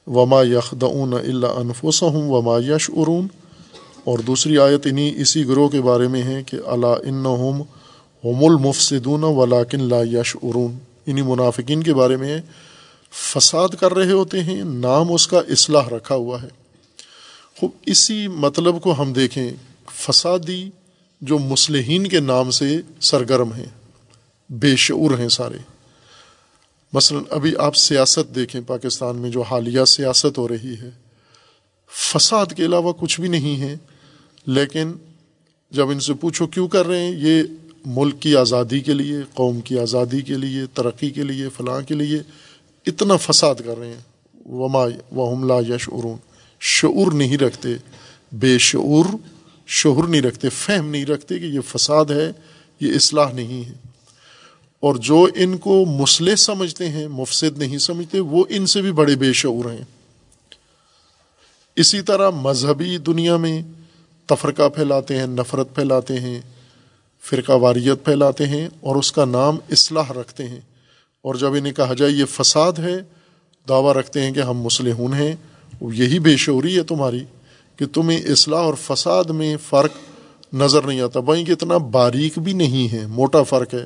Speaker 1: وما یخدعون اللہ انفسہم وما یش ارون اور دوسری آیت انہیں اسی گروہ کے بارے میں ہے کہ اللہ ان ہم المفسدون ولاکن لا یش ارون انہیں منافقین کے بارے میں ہے، فساد کر رہے ہوتے ہیں، نام اس کا اصلاح رکھا ہوا ہے۔ خوب، اسی مطلب کو ہم دیکھیں، فسادی جو مسلحین کے نام سے سرگرم ہیں۔ بے شعور ہیں سارے۔ مثلا ابھی آپ سیاست دیکھیں پاکستان میں جو حالیہ سیاست ہو رہی ہے، فساد کے علاوہ کچھ بھی نہیں ہے، لیکن جب ان سے پوچھو کیوں کر رہے ہیں، یہ ملک کی آزادی کے لیے، قوم کی آزادی کے لیے، ترقی کے لیے، فلاں کے لیے اتنا فساد کر رہے ہیں۔ وما و حملہ یا شعرون شعور نہیں رکھتے، بے شعور شعور نہیں رکھتے، فہم نہیں رکھتے کہ یہ فساد ہے، یہ اصلاح نہیں ہے۔ اور جو ان کو مسلح سمجھتے ہیں، مفسد نہیں سمجھتے، وہ ان سے بھی بڑے بے شعور ہیں۔ اسی طرح مذہبی دنیا میں تفرقہ پھیلاتے ہیں، نفرت پھیلاتے ہیں، فرقہ واریت پھیلاتے ہیں اور اس کا نام اصلاح رکھتے ہیں۔ اور جب انہیں کہا جائے یہ فساد ہے، دعویٰ رکھتے ہیں کہ ہم مسلحون ہیں یہی بے شعوری ہے تمہاری کہ تمہیں اصلاح اور فساد میں فرق نظر نہیں آتا۔ بھائی کہ اتنا باریک بھی نہیں ہے، موٹا فرق ہے۔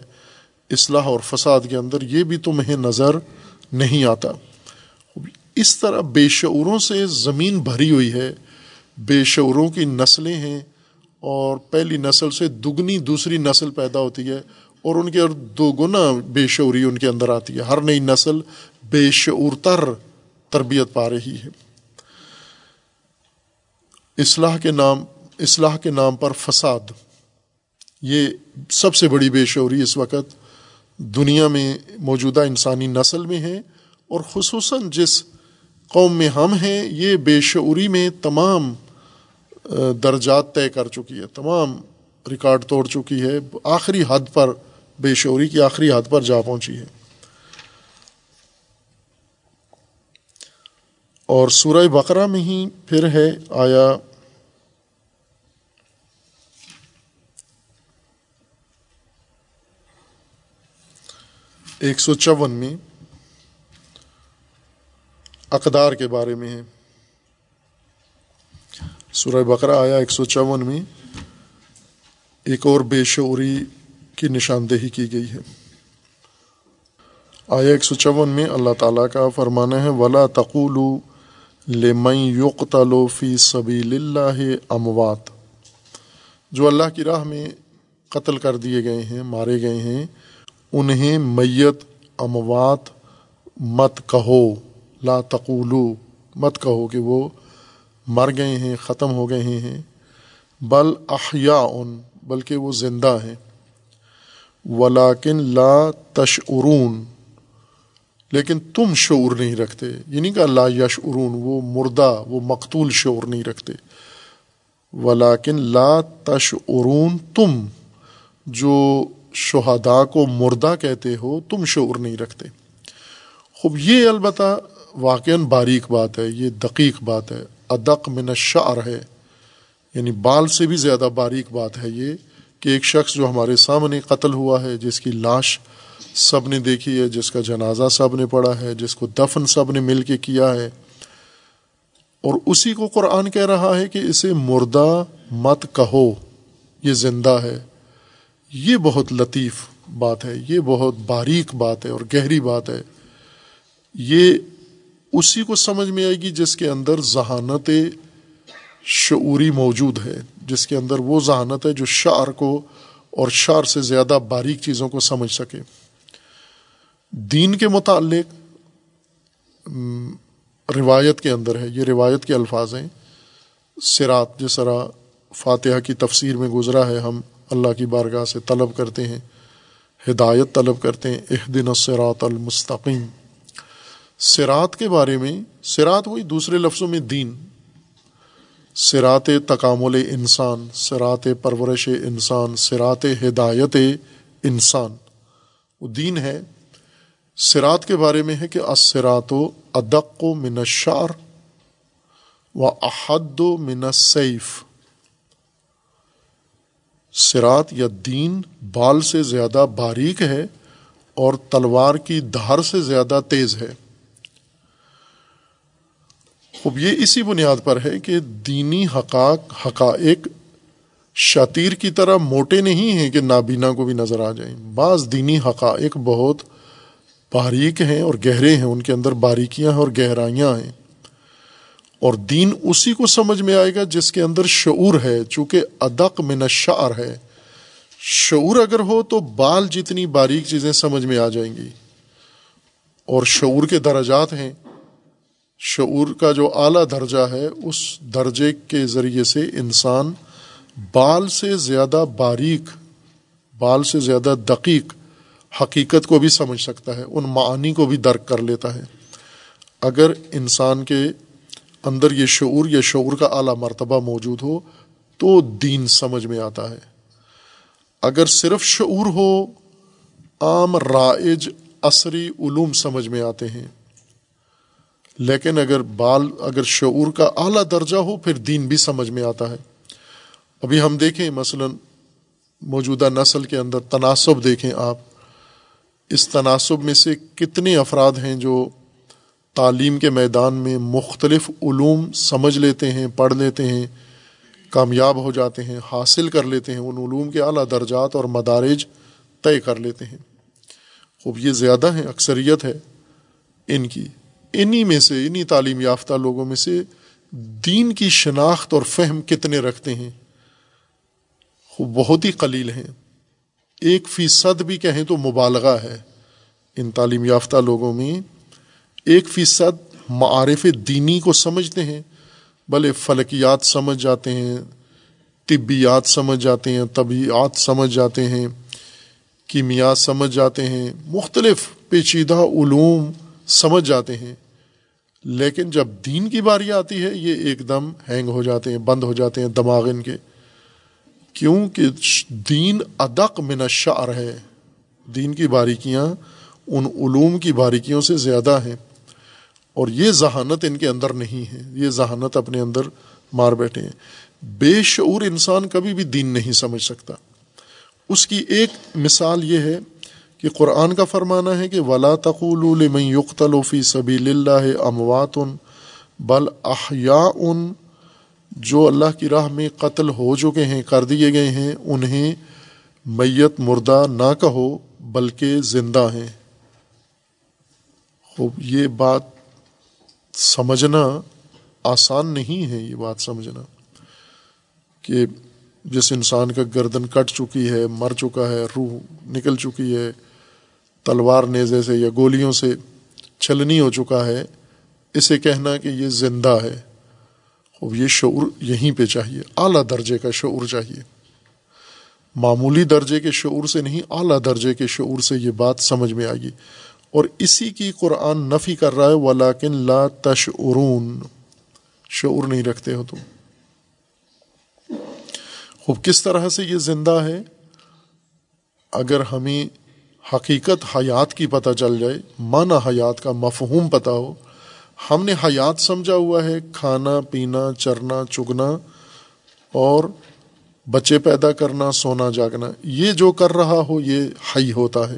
Speaker 1: اصلاح اور فساد کے اندر یہ بھی تمہیں نظر نہیں آتا۔ اس طرح بے شعوروں سے زمین بھری ہوئی ہے۔ بے شعوروں کی نسلیں ہیں اور پہلی نسل سے دگنی دوسری نسل پیدا ہوتی ہے اور ان کے دو گنا بے شعوری ان کے اندر آتی ہے۔ ہر نئی نسل بے شعور تر تربیت پا رہی ہے۔ اصلاح کے نام، اصلاح کے نام پر فساد، یہ سب سے بڑی بے شعوری اس وقت دنیا میں موجودہ انسانی نسل میں ہے اور خصوصاً جس قوم میں ہم ہیں، یہ بے شعوری میں تمام درجات طے کر چکی ہے، تمام ریکارڈ توڑ چکی ہے، آخری حد پر، بے شعوری کی آخری حد پر جا پہنچی ہے۔ اور سورہ بقرہ میں ہی پھر ہے آیا ایک سو چون میں اقدار کے بارے میں ہے۔ سورہ بقرہ آیا ایک سو چون میں ایک اور بے شعوری کی نشاندہی کی گئی ہے۔ آیا ایک سو چون میں اللہ تعالیٰ کا فرمانا ہے، ولا تقول لمن یقتلو فی سبیل اللہ اموات جو اللہ کی راہ میں قتل کر دیے گئے ہیں، مارے گئے ہیں انہیں میت، اموات مت کہو۔ لا تقولو۔ مت کہو کہ وہ مر گئے ہیں، ختم ہو گئے ہیں۔ بل احیاء ان بلکہ وہ زندہ ہیں۔ ولاکن لا تشعرون۔ لیکن تم شعور نہیں رکھتے۔ یعنی کہ لا یشعرون، وہ مردہ، وہ مقتول شعور نہیں رکھتے۔ ولاکن لا تشعرون تم، جو شہداء کو مردہ کہتے ہو، تم شعور نہیں رکھتے۔ خوب، یہ البتہ واقع باریک بات ہے، یہ دقیق بات ہے۔ ادق من الشعر ہے۔ یعنی بال سے بھی زیادہ باریک بات ہے یہ کہ ایک شخص جو ہمارے سامنے قتل ہوا ہے، جس کی لاش سب نے دیکھی ہے، جس کا جنازہ سب نے پڑھا ہے، جس کو دفن سب نے مل کے کیا ہے۔ اور اسی کو قرآن کہہ رہا ہے کہ اسے مردہ مت کہو، یہ زندہ ہے۔ یہ بہت لطیف بات ہے، یہ بہت باریک بات ہے اور گہری بات ہے۔ یہ اسی کو سمجھ میں آئے گی جس کے اندر ذہانت شعوری موجود ہے، جس کے اندر وہ ذہانت ہے جو شعر کو اور شعر سے زیادہ باریک چیزوں کو سمجھ سکے۔ دین کے متعلق روایت کے اندر ہے، یہ روایت کے الفاظ ہیں۔ سرات جس طرح فاتحہ کی تفسیر میں گزرا ہے، ہم اللہ کی بارگاہ سے طلب کرتے ہیں، ہدایت طلب کرتے ہیں اح دن السراط المستقیم۔ سرات کے بارے میں سرات وہی دوسرے لفظوں میں دین۔ سرات تکامل انسان سرات پرورش انسان سرات ہدایت انسان۔ وہ دین ہے۔ سرات کے بارے میں ہے کہ اسرات و ادق و منشار و احد و من سیف سرات یا دین بال سے زیادہ باریک ہے اور تلوار کی دھار سے زیادہ تیز ہے۔ خوب، یہ اسی بنیاد پر ہے کہ دینی حقاق حقائق شاتیر کی طرح موٹے نہیں ہیں کہ نابینا کو بھی نظر آ جائیں۔ بعض دینی حقائق بہت باریک ہیں اور گہرے ہیں، ان کے اندر باریکیاں ہیں اور گہرائیاں ہیں۔ اور دین اسی کو سمجھ میں آئے گا جس کے اندر شعور ہے، چونکہ ادق من الشعر ہے۔ شعور اگر ہو تو بال جتنی باریک چیزیں سمجھ میں آ جائیں گی۔ اور شعور کے درجات ہیں۔ شعور کا جو اعلیٰ درجہ ہے، اس درجے کے ذریعے سے انسان بال سے زیادہ باریک، بال سے زیادہ دقیق حقیقت کو بھی سمجھ سکتا ہے، ان معانی کو بھی درک کر لیتا ہے۔ اگر انسان کے اندر یہ شعور یا شعور کا اعلیٰ مرتبہ موجود ہو تو دین سمجھ میں آتا ہے۔ اگر صرف شعور ہو، عام رائج عصری علوم سمجھ میں آتے ہیں۔ لیکن اگر بال، اگر شعور کا اعلیٰ درجہ ہو، پھر دین بھی سمجھ میں آتا ہے۔ ابھی ہم دیکھیں، مثلا موجودہ نسل کے اندر تناسب دیکھیں آپ۔ اس تناسب میں سے کتنے افراد ہیں جو تعلیم کے میدان میں مختلف علوم سمجھ لیتے ہیں، پڑھ لیتے ہیں، کامیاب ہو جاتے ہیں، حاصل کر لیتے ہیں، ان علوم کے اعلیٰ درجات اور مدارج طے کر لیتے ہیں۔ خوب، یہ زیادہ ہیں، اکثریت ہے ان کی۔ انہی میں سے، انہی تعلیم یافتہ لوگوں میں سے دین کی شناخت اور فہم کتنے رکھتے ہیں؟ خوب، بہت ہی قلیل ہیں۔ ایک فیصد بھی کہیں تو مبالغہ ہے ان تعلیم یافتہ لوگوں میں۔ ایک فیصد معارف دینی کو سمجھتے ہیں بھلے فلکیات سمجھ جاتے ہیں، طبیات سمجھ جاتے ہیں طبیعت سمجھ جاتے ہیں کیمیات سمجھ جاتے ہیں، مختلف پیچیدہ علوم سمجھ جاتے ہیں۔ لیکن جب دین کی باری آتی ہے، یہ ایک دم ہینگ ہو جاتے ہیں، بند ہو جاتے ہیں دماغ ان کے۔ کیونکہ دین ادق من الشعر ہے۔ دین کی باریکیاں ان علوم کی باریکیوں سے زیادہ ہیں۔ اور یہ ذہانت ان کے اندر نہیں ہے، یہ ذہانت اپنے اندر مار بیٹھے ہیں۔ بے شعور انسان کبھی بھی دین نہیں سمجھ سکتا۔ اس کی ایک مثال یہ ہے کہ قرآن کا فرمانا ہے کہ ولا تقول لمن يقتل فی سبیل اللہ اموات بل احیاء جو اللہ کی راہ میں قتل ہو چکے ہیں، کر دیے گئے ہیں، انہیں میت مردہ نہ کہو، بلکہ زندہ ہیں۔ خوب، یہ بات سمجھنا آسان نہیں ہے یہ بات سمجھنا کہ جس انسان کا گردن کٹ چکی ہے، مر چکا ہے، روح نکل چکی ہے، تلوار نیزے سے یا گولیوں سے چھلنی ہو چکا ہے، اسے کہنا کہ یہ زندہ ہے۔ اب یہ شعور یہیں پہ چاہیے۔ اعلیٰ درجے کا شعور چاہیے۔ معمولی درجے کے شعور سے نہیں، اعلیٰ درجے کے شعور سے یہ بات سمجھ میں آئے گی اور اسی کی قرآن نفی کر رہا ہے ولاکن لا تشعرون۔ شعور نہیں رکھتے ہو تم۔ خوب، کس طرح سے یہ زندہ ہے؟ اگر ہمیں حقیقت حیات کی پتہ چل جائے، معنی حیات کا مفہوم پتہ ہو، ہم نے حیات سمجھا ہوا ہے، کھانا، پینا، چرنا، چگنا، اور بچے پیدا کرنا، سونا، جاگنا۔ یہ جو کر رہا ہو، یہ حی ہوتا ہے۔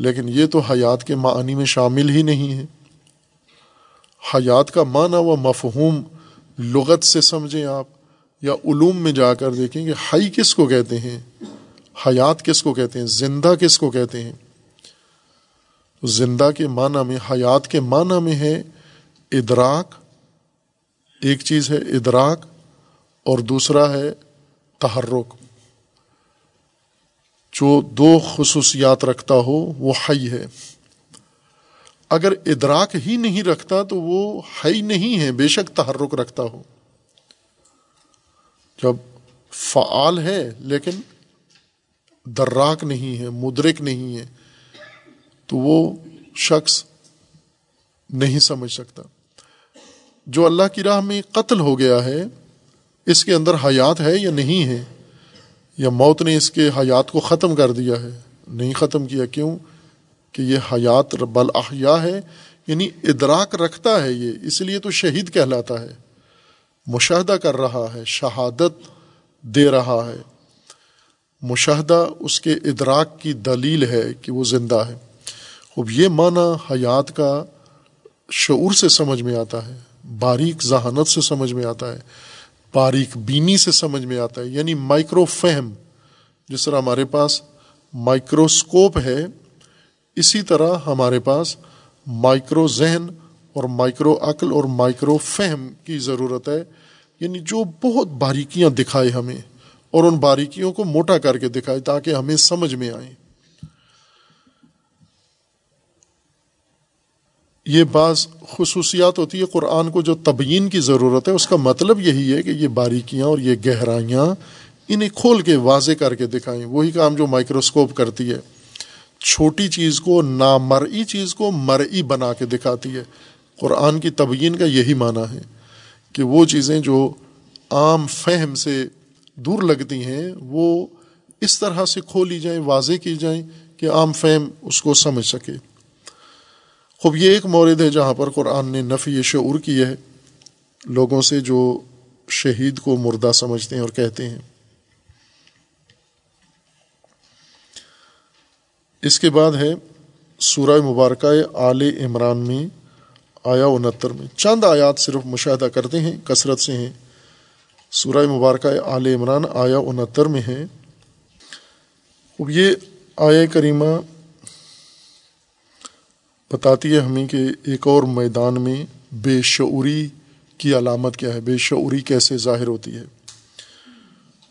Speaker 1: لیکن یہ تو حیات کے معنی میں شامل ہی نہیں ہے۔ حیات کا معنی و مفہوم لغت سے سمجھیں آپ یا علوم میں جا کر دیکھیں کہ حی کس کو کہتے ہیں، حیات کس کو کہتے ہیں، زندہ کس کو کہتے ہیں۔ زندہ کے معنی میں، حیات کے معنی میں ہے ادراک، ایک چیز ہے ادراک اور دوسرا ہے تحرک۔ جو دو خصوصیات رکھتا ہو وہ حی ہے۔ اگر ادراک ہی نہیں رکھتا تو وہ حی نہیں ہے، بے شک تحرک رکھتا ہو۔ جب فعال ہے لیکن دراک نہیں ہے، مدرک نہیں ہے، تو وہ شخص نہیں سمجھ سکتا۔ جو اللہ کی راہ میں قتل ہو گیا ہے، اس کے اندر حیات ہے یا نہیں ہے؟ یا موت نے اس کے حیات کو ختم کر دیا ہے؟ نہیں ختم کیا، کیوں؟ کہ یہ حیات بل احیا ہے یعنی ادراک رکھتا ہے یہ، اس لیے تو شہید کہلاتا ہے۔ مشاہدہ کر رہا ہے، شہادت دے رہا ہے۔ مشاہدہ اس کے ادراک کی دلیل ہے کہ وہ زندہ ہے۔ اب یہ معنی حیات کا شعور سے سمجھ میں آتا ہے، باریک ذہانت سے سمجھ میں آتا ہے۔ باریک بینی سے سمجھ میں آتا ہے یعنی مائکرو فہم جس طرح ہمارے پاس مائکروسکوپ ہے، اسی طرح ہمارے پاس مائکرو ذہن اور مائکرو عقل اور مائکرو فہم کی ضرورت ہے۔ یعنی جو بہت باریکیاں دکھائے ہمیں اور ان باریکیوں کو موٹا کر کے دکھائے تاکہ ہمیں سمجھ میں آئیں یہ بعض خصوصیات ہوتی ہے، قرآن کو جو تبیین کی ضرورت ہے، اس کا مطلب یہی ہے کہ یہ باریکیاں اور یہ گہرائیاں انہیں کھول کے واضح کر کے دکھائیں۔ وہی کام جو مائکروسکوپ کرتی ہے، چھوٹی چیز کو نامرئی چیز کو مرئی بنا کے دکھاتی ہے۔ قرآن کی تبیین کا یہی معنی ہے کہ وہ چیزیں جو عام فہم سے دور لگتی ہیں، وہ اس طرح سے کھولی جائیں، واضح کی جائیں کہ عام فہم اس کو سمجھ سکے۔ خوب، یہ ایک مورد ہے جہاں پر قرآن نے نفی شعور کی ہے۔ لوگوں سے جو شہید کو مردہ سمجھتے ہیں اور کہتے ہیں۔ اس کے بعد ہے سورہ مبارکہ آل عمران میں آیا انہتر میں۔ چند آیات صرف مشاہدہ کرتے ہیں، کثرت سے ہیں۔ سورہ مبارکہ آل عمران آیا انہتر میں ہے۔ اب یہ آیا کریمہ بتاتی ہے ہمیں کہ ایک اور میدان میں بے شعوری کی علامت کیا ہے؟ بے شعوری کیسے ظاہر ہوتی ہے؟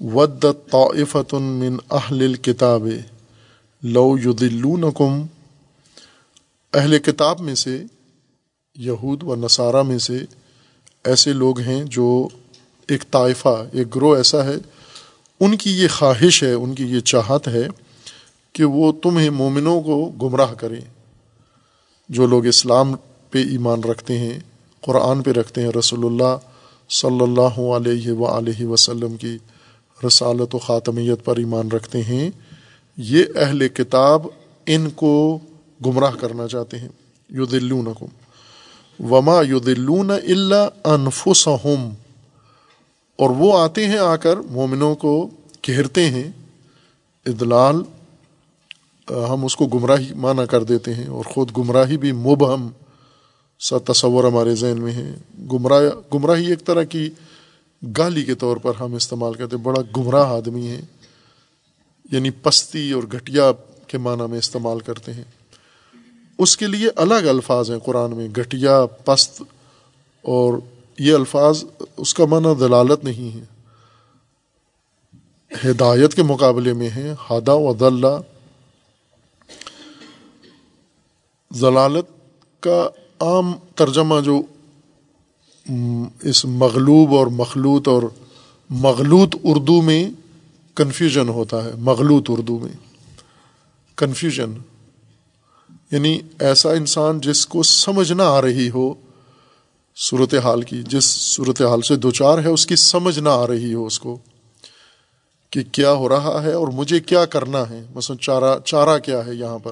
Speaker 1: ود طائفت من اہل الکتاب لو یدلونکم اہل کتاب میں سے، یہود و نصارہ میں سے ایسے لوگ ہیں جو ایک طائفہ، ایک گروہ ایسا ہے، ان کی یہ خواہش ہے، ان کی یہ چاہت ہے کہ وہ تمہیں مومنوں کو گمراہ کریں۔ جو لوگ اسلام پہ ایمان رکھتے ہیں، قرآن پہ رکھتے ہیں رسول اللہ صلی اللہ علیہ و علیہ وسلم کی رسالت و خاتمیت پر ایمان رکھتے ہیں، یہ اہل کتاب ان کو گمراہ کرنا چاہتے ہیں۔ یو دلون وما یو دلون اللہ انفسم اور وہ آتے ہیں آ کر مومنوں کو گھیرتے ہیں۔ ادلال ہم اس کو گمراہی معنی کر دیتے ہیں اور خود گمراہی بھی مبہم سا تصور ہمارے ذہن میں ہے۔ گمراہ، گمراہی ایک طرح کی گالی کے طور پر ہم استعمال کرتے ہیں۔ بڑا گمراہ آدمی ہے۔ یعنی پستی اور گھٹیا کے معنی میں استعمال کرتے ہیں۔ اس کے لیے الگ الفاظ ہیں قرآن میں۔ گھٹیا، پست اور یہ الفاظ اس کا معنی دلالت نہیں ہے۔ ہدایت کے مقابلے میں ہے ہادا و دلہ ضلالت کا عام ترجمہ جو اس مغلوب اور مخلوط اور مغلوط اردو میں کنفیوژن ہوتا ہے، مغلوط اردو میں کنفیوژن یعنی ایسا انسان جس کو سمجھ نہ آ رہی ہو صورت حال کی، جس صورت حال سے دو چار ہے، اس کی سمجھ نہ آ رہی ہو اس کو کہ کیا ہو رہا ہے اور مجھے کیا کرنا ہے۔ مثلا چارہ چارہ کیا ہے یہاں پر؟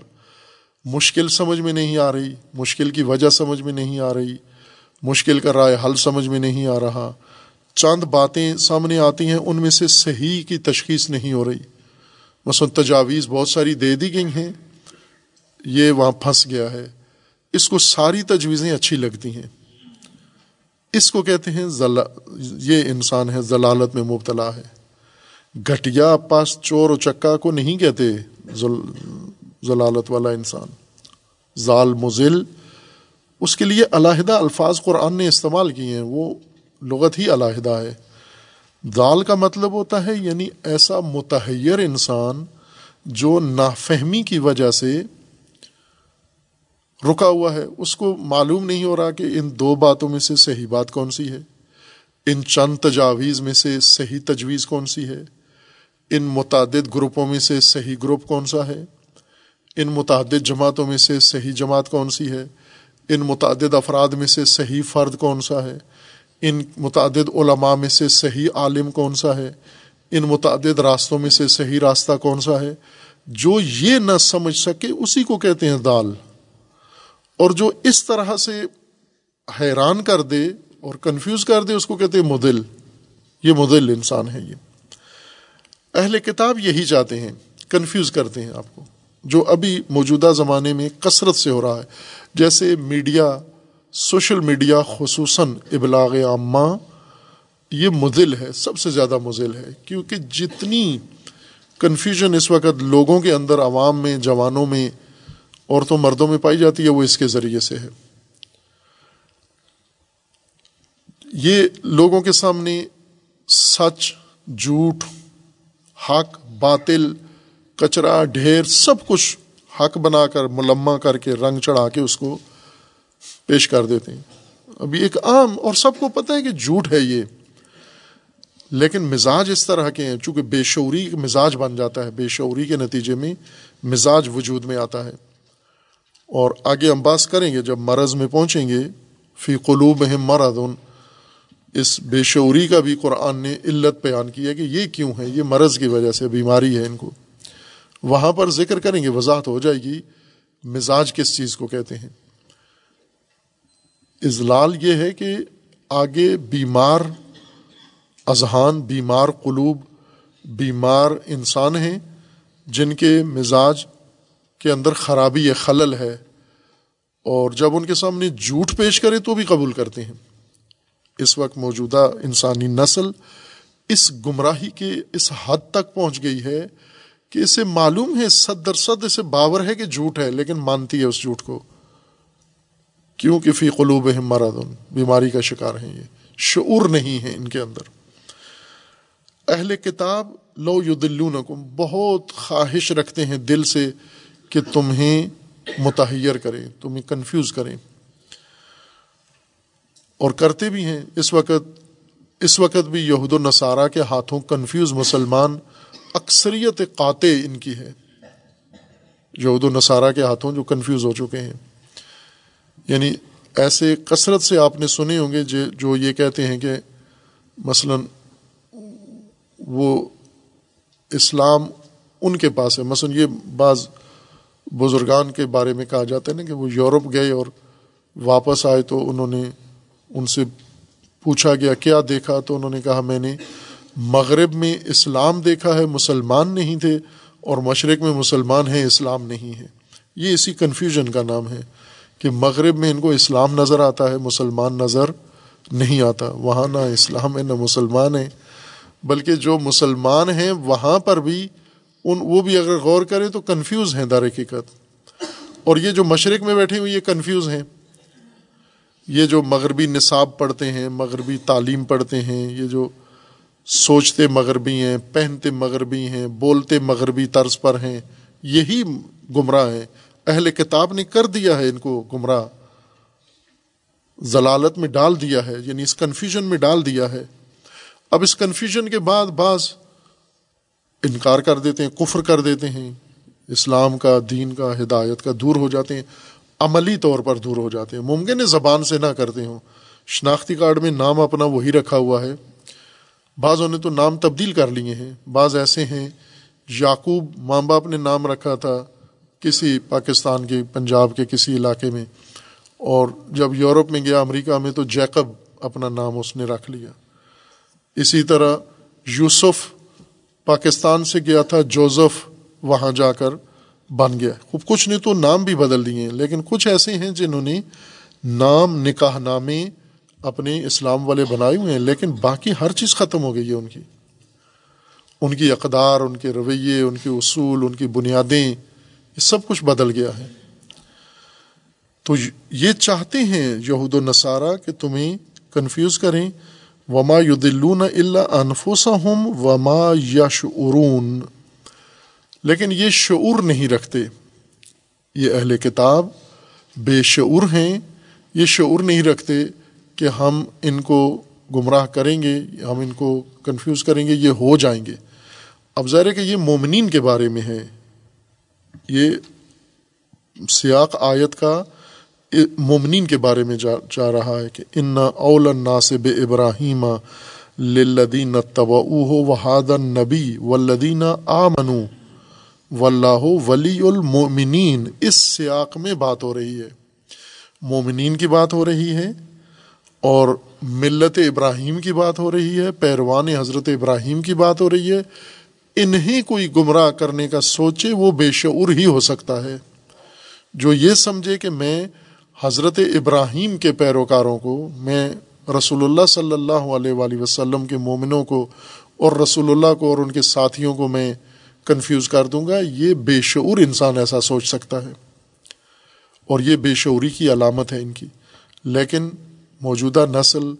Speaker 1: مشکل سمجھ میں نہیں آ رہی، مشکل کی وجہ سمجھ میں نہیں آ رہی، مشکل کا رائے حل سمجھ میں نہیں آ رہا۔ چند باتیں سامنے آتی ہیں، ان میں سے صحیح کی تشخیص نہیں ہو رہی۔ مثلا تجاویز بہت ساری دے دی گئی ہیں، یہ وہاں پھنس گیا ہے۔ اس کو ساری تجویزیں اچھی لگتی ہیں۔ اس کو کہتے ہیں یہ انسان ہے ضلالت میں مبتلا ہے۔ گھٹیا پاس چور و چکا کو نہیں کہتے ضلالت والا انسان ظال مزل اس کے لیے علیحدہ الفاظ قرآن نے استعمال کیے ہیں، وہ لغت ہی علیحدہ ہے۔ ضال کا مطلب ہوتا ہے یعنی ایسا متحیر انسان جو نافہمی کی وجہ سے رکا ہوا ہے۔ اس کو معلوم نہیں ہو رہا کہ ان دو باتوں میں سے صحیح بات کون سی ہے۔ ان چند تجاویز میں سے صحیح تجویز کون سی ہے۔ ان متعدد گروپوں میں سے صحیح گروپ کون سا ہے۔ ان متعدد جماعتوں میں سے صحیح جماعت کون سی ہے؟ ان متعدد افراد میں سے صحیح فرد کون سا ہے؟ ان متعدد علماء میں سے صحیح عالم کون سا ہے؟ ان متعدد راستوں میں سے صحیح راستہ کون سا ہے؟ جو یہ نہ سمجھ سکے اسی کو کہتے ہیں دال۔ اور جو اس طرح سے حیران کر دے اور کنفیوز کر دے اس کو کہتے ہیں مدل۔ یہ مدل انسان ہے یہ۔ اہل کتاب یہی چاہتے ہیں۔ کنفیوز کرتے ہیں آپ کو۔ جو ابھی موجودہ زمانے میں کثرت سے ہو رہا ہے، جیسے میڈیا، سوشل میڈیا، خصوصاً ابلاغ عامہ، یہ مدل ہے، سب سے زیادہ مزل ہے۔ کیونکہ جتنی کنفیوژن اس وقت لوگوں کے اندر عوام میں، جوانوں میں، عورتوں، مردوں میں پائی جاتی ہے، وہ اس کے ذریعے سے ہے۔ یہ لوگوں کے سامنے سچ، جھوٹ، حق، باطل کچرا، ڈھیر، سب کچھ حق بنا کر ملما کر کے، رنگ چڑھا کے اس کو پیش کر دیتے ہیں۔ ابھی ایک عام، اور سب کو پتہ ہے کہ جھوٹ ہے یہ۔ لیکن مزاج اس طرح کے ہیں، چونکہ بے شعوری مزاج بن جاتا ہے، بے شعوری کے نتیجے میں مزاج وجود میں آتا ہے۔ اور آگے ہم باس کریں گے، جب مرض میں پہنچیں گے، فی قلوب مرد ان اس بے شعوری کا بھی قرآن نے علت بیان کی ہے کہ یہ کیوں ہے، یہ مرض کی وجہ سے، بیماری ہے ان کو۔ وہاں پر ذکر کریں گے، وضاحت ہو جائے گی مزاج کس چیز کو کہتے ہیں۔ اضلال یہ ہے کہ آگے بیمار اذہان، بیمار قلوب، بیمار انسان ہیں جن کے مزاج کے اندر خرابی یا خلل ہے اور جب ان کے سامنے جھوٹ پیش کرے تو بھی قبول کرتے ہیں۔ اس وقت موجودہ انسانی نسل اس گمراہی کے اس حد تک پہنچ گئی ہے کہ اسے معلوم ہے، صد صد اسے باور ہے کہ جھوٹ ہے، لیکن مانتی ہے اس جھوٹ کو۔ کیونکہ فی قلوب مرد بیماری کا شکار ہیں یہ۔ شعور نہیں ہے ان کے اندر۔ اہل کتاب لو یدلونکم، بہت خواہش رکھتے ہیں دل سے کہ تمہیں متحیر کریں، تمہیں کنفیوز کریں۔ اور کرتے بھی ہیں۔ اس وقت اس وقت بھی یہود و نصارہ کے ہاتھوں کنفیوز مسلمان اکثریت قاطع ان کی ہے یہود و نصارہ کے ہاتھوں جو کنفیوز ہو چکے ہیں۔ یعنی ایسے کثرت سے آپ نے سنے ہوں گے جو یہ کہتے ہیں کہ مثلاً وہ اسلام ان کے پاس ہے۔ مثلاً یہ بعض بزرگان کے بارے میں کہا جاتا ہے نا کہ وہ یورپ گئے اور واپس آئے تو انہوں نے ان سے پوچھا گیا، کیا دیکھا؟ تو انہوں نے کہا، میں نے مغرب میں اسلام دیکھا ہے، مسلمان نہیں تھے، اور مشرق میں مسلمان ہیں، اسلام نہیں ہے۔ یہ اسی کنفیوژن کا نام ہے کہ مغرب میں ان کو اسلام نظر آتا ہے، مسلمان نظر نہیں آتا۔ وہاں نہ اسلام ہے، نہ مسلمان ہے، بلکہ جو مسلمان ہیں وہاں پر بھی، ان، وہ بھی اگر غور کریں تو کنفیوز ہیں دار حقیقت۔ اور یہ جو مشرق میں بیٹھے ہوئے، یہ کنفیوز ہیں۔ یہ جو مغربی نصاب پڑھتے ہیں، مغربی تعلیم پڑھتے ہیں، یہ جو سوچتے مغربی ہیں، پہنتے مغربی ہیں، بولتے مغربی طرز پر ہیں، یہی گمراہ ہیں۔ اہل کتاب نے کر دیا ہے ان کو گمراہ۔ ضلالت میں ڈال دیا ہے یعنی اس کنفیوژن میں ڈال دیا ہے۔ اب اس کنفیوژن کے بعد بعض انکار کر دیتے ہیں، کفر کر دیتے ہیں۔ اسلام کا، دین کا، ہدایت کا دور ہو جاتے ہیں، عملی طور پر دور ہو جاتے ہیں۔ ممکن ہے زبان سے نہ کرتے ہوں۔ شناختی کارڈ میں نام اپنا وہی رکھا ہوا ہے۔ بعضوں نے تو نام تبدیل کر لیے ہیں، بعض ایسے ہیں، یعقوب ماں باپ نے نام رکھا تھا کسی پاکستان کے، پنجاب کے کسی علاقے میں، اور جب یورپ میں گیا، امریکہ میں، تو جیکب اپنا نام اس نے رکھ لیا۔ اسی طرح یوسف پاکستان سے گیا تھا، جوزف وہاں جا کر بن گیا۔ خوب، کچھ نے تو نام بھی بدل دیے ہیں، لیکن کچھ ایسے ہیں جنہوں نے نام، نکاح نامے اپنے اسلام والے بنائے ہوئے ہیں، لیکن باقی ہر چیز ختم ہو گئی ہے ان کی۔ ان کی اقدار، ان کے رویے، ان کے اصول، ان کی بنیادیں، یہ سب کچھ بدل گیا ہے۔ تو یہ چاہتے ہیں یہود و نصارہ کہ تمہیں کنفیوز کریں، وما یدلون اللہ انفوسا ہم وما یشعرون لیکن یہ شعور نہیں رکھتے۔ یہ اہل کتاب بے شعور ہیں، یہ شعور نہیں رکھتے۔ کہ ہم ان کو گمراہ کریں گے، ہم ان کو کنفیوز کریں گے، یہ ہو جائیں گے۔ اب ظاہر ہے کہ یہ مومنین کے بارے میں ہے۔ یہ سیاق آیت کا مومنین کے بارے میں جا جا رہا ہے کہ ان اول ناصب ابراہیم لدین طبع وحاد نبی و لدین آ منو و اللہ ولی المومنین اس سیاق میں بات ہو رہی ہے۔ مومنین کی بات ہو رہی ہے۔ اور ملت ابراہیم کی بات ہو رہی ہے، پیروان حضرت ابراہیم کی بات ہو رہی ہے۔ انہیں کوئی گمراہ کرنے کا سوچے وہ بے شعور ہی ہو سکتا ہے۔ جو یہ سمجھے کہ میں حضرت ابراہیم کے پیروکاروں کو، میں رسول اللہ صلی اللہ علیہ وآلہ وسلم کے مومنوں کو اور رسول اللہ کو اور ان کے ساتھیوں کو میں کنفیوز کر دوں گا، یہ بے شعور انسان ایسا سوچ سکتا ہے۔ اور یہ بے شعوری کی علامت ہے ان کی۔ لیکن موجودہ نسل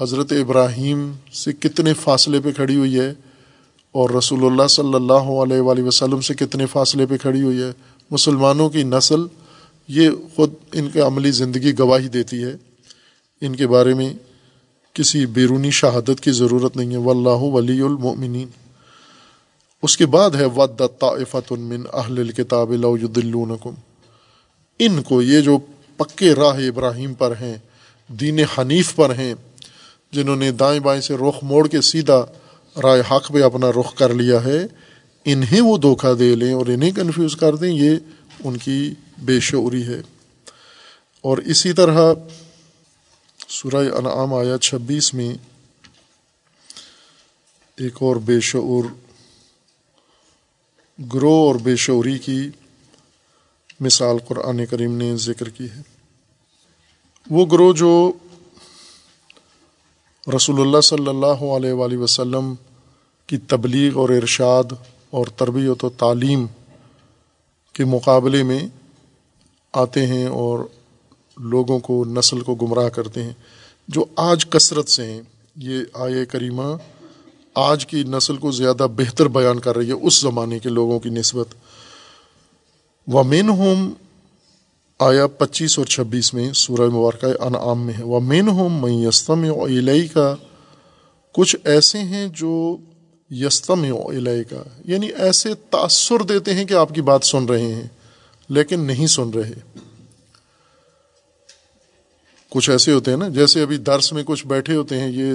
Speaker 1: حضرت ابراہیم سے کتنے فاصلے پہ کھڑی ہوئی ہے اور رسول اللہ صلی اللہ علیہ وآلہ وسلم سے کتنے فاصلے پہ کھڑی ہوئی ہے؟ مسلمانوں کی نسل یہ خود ان کے عملی زندگی گواہی دیتی ہے۔ ان کے بارے میں کسی بیرونی شہادت کی ضرورت نہیں ہے۔ واللہ ولی المؤمنین۔ اس کے بعد ہے، ود طائفت من اہل الکتاب لو یدلونکم ان کو یہ جو پکے راہ ابراہیم پر ہیں دین حنیف پر ہیں، جنہوں نے دائیں بائیں سے رخ موڑ کے سیدھا رائے حق پہ اپنا رخ کر لیا ہے۔ انہیں وہ دھوکہ دے لیں اور انہیں کنفیوز کر دیں، یہ ان کی بے شعوری ہے۔ اور اسی طرح سورہ انعام آیا چھبیس میں ایک اور بے شعور، گروہ اور بے شعوری کی مثال قرآن کریم نے ذکر کی ہے۔ وہ گروہ جو رسول اللہ صلی اللہ علیہ وآلہ وسلم کی تبلیغ اور ارشاد اور تربیت و تعلیم کے مقابلے میں آتے ہیں اور لوگوں کو نسل کو گمراہ کرتے ہیں، جو آج کثرت سے ہیں۔ یہ آئے کریمہ آج کی نسل کو زیادہ بہتر بیان کر رہی ہے، اس زمانے کے لوگوں کی نسبت۔ و ہوم آیا پچیس اور چھبیس میں سورہ مبارکہ انعام میں ہے۔ وہ مین ہوم میں یستم علیہ کا کچھ ایسے ہیں جو یستم علیہ کا یعنی ایسے تأثر دیتے ہیں کہ آپ کی بات سن رہے ہیں، لیکن نہیں سن رہے۔ کچھ ایسے ہوتے ہیں نا، جیسے ابھی درس میں کچھ بیٹھے ہوتے ہیں، یہ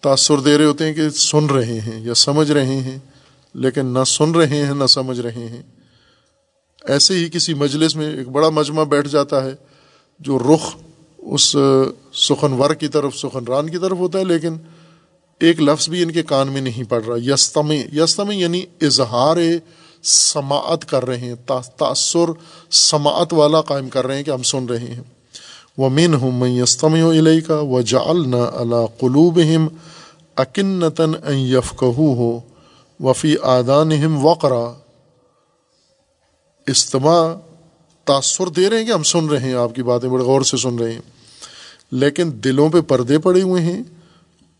Speaker 1: تاثر دے رہے ہوتے ہیں کہ سن رہے ہیں یا سمجھ رہے ہیں، لیکن نہ سن رہے ہیں، نہ سمجھ رہے ہیں۔ ایسے ہی کسی مجلس میں ایک بڑا مجمع بیٹھ جاتا ہے جو رخ اس سخنور کی طرف، سخنران کی طرف ہوتا ہے، لیکن ایک لفظ بھی ان کے کان میں نہیں پڑ رہا۔ یستم یستم یعنی اظہار سماعت کر رہے ہیں تأثر سماعت والا قائم کر رہے ہیں کہ ہم سن رہے ہیں۔ وہ مین ہوں میں یستم علیہ کا و جالنا اللہ قلوب ہم اکنتاً یفق ہو وفی آدان ہم وقرا۔ استماع تاثر دے رہے ہیں کہ ہم سن رہے ہیں، آپ کی باتیں بڑے غور سے سن رہے ہیں۔ لیکن دلوں پہ پردے پڑے ہوئے ہیں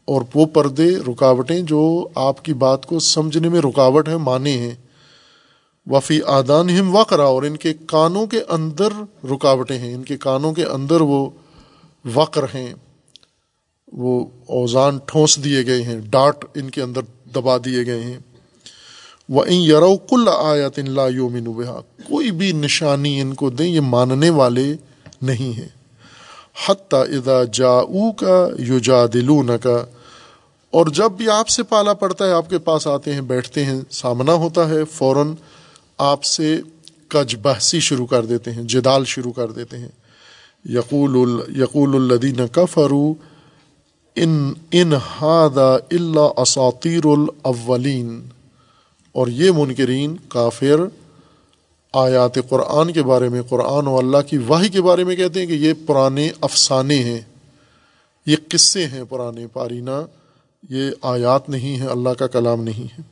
Speaker 1: اور وہ پردے، رکاوٹیں جو آپ کی بات کو سمجھنے میں رکاوٹ ہے مانے ہیں۔ وفی آدان ہم وقرا، اور ان کے کانوں کے اندر رکاوٹیں ہیں۔ ان کے کانوں کے اندر وہ وقر ہیں۔ وہ اوزان ٹھونس دیے گئے ہیں، ڈاٹ ان کے اندر دبا دیے گئے ہیں۔ وہ ان یرو کل آیت ان لا یومن کوئی بھی نشانی ان کو دیں، یہ ماننے والے نہیں ہیں۔ حتیٰ ادا جا کا یو جا کا اور جب بھی آپ سے پالا پڑتا ہے، آپ کے پاس آتے ہیں، بیٹھتے ہیں، سامنا ہوتا ہے، فوراً آپ سے کج بحثی شروع کر دیتے ہیں، جدال شروع کر دیتے ہیں۔ یقول یقول الدین کفرو ان ان ہاد اللہ اساطیر الاولین۔ اور یہ منکرین کافر آیات قرآن کے بارے میں، قرآن و اللہ کی واحد کے بارے میں کہتے ہیں کہ یہ پرانے افسانے ہیں۔ یہ قصے ہیں پرانے، پارینہ۔ یہ آیات نہیں ہیں، اللہ کا کلام نہیں ہے۔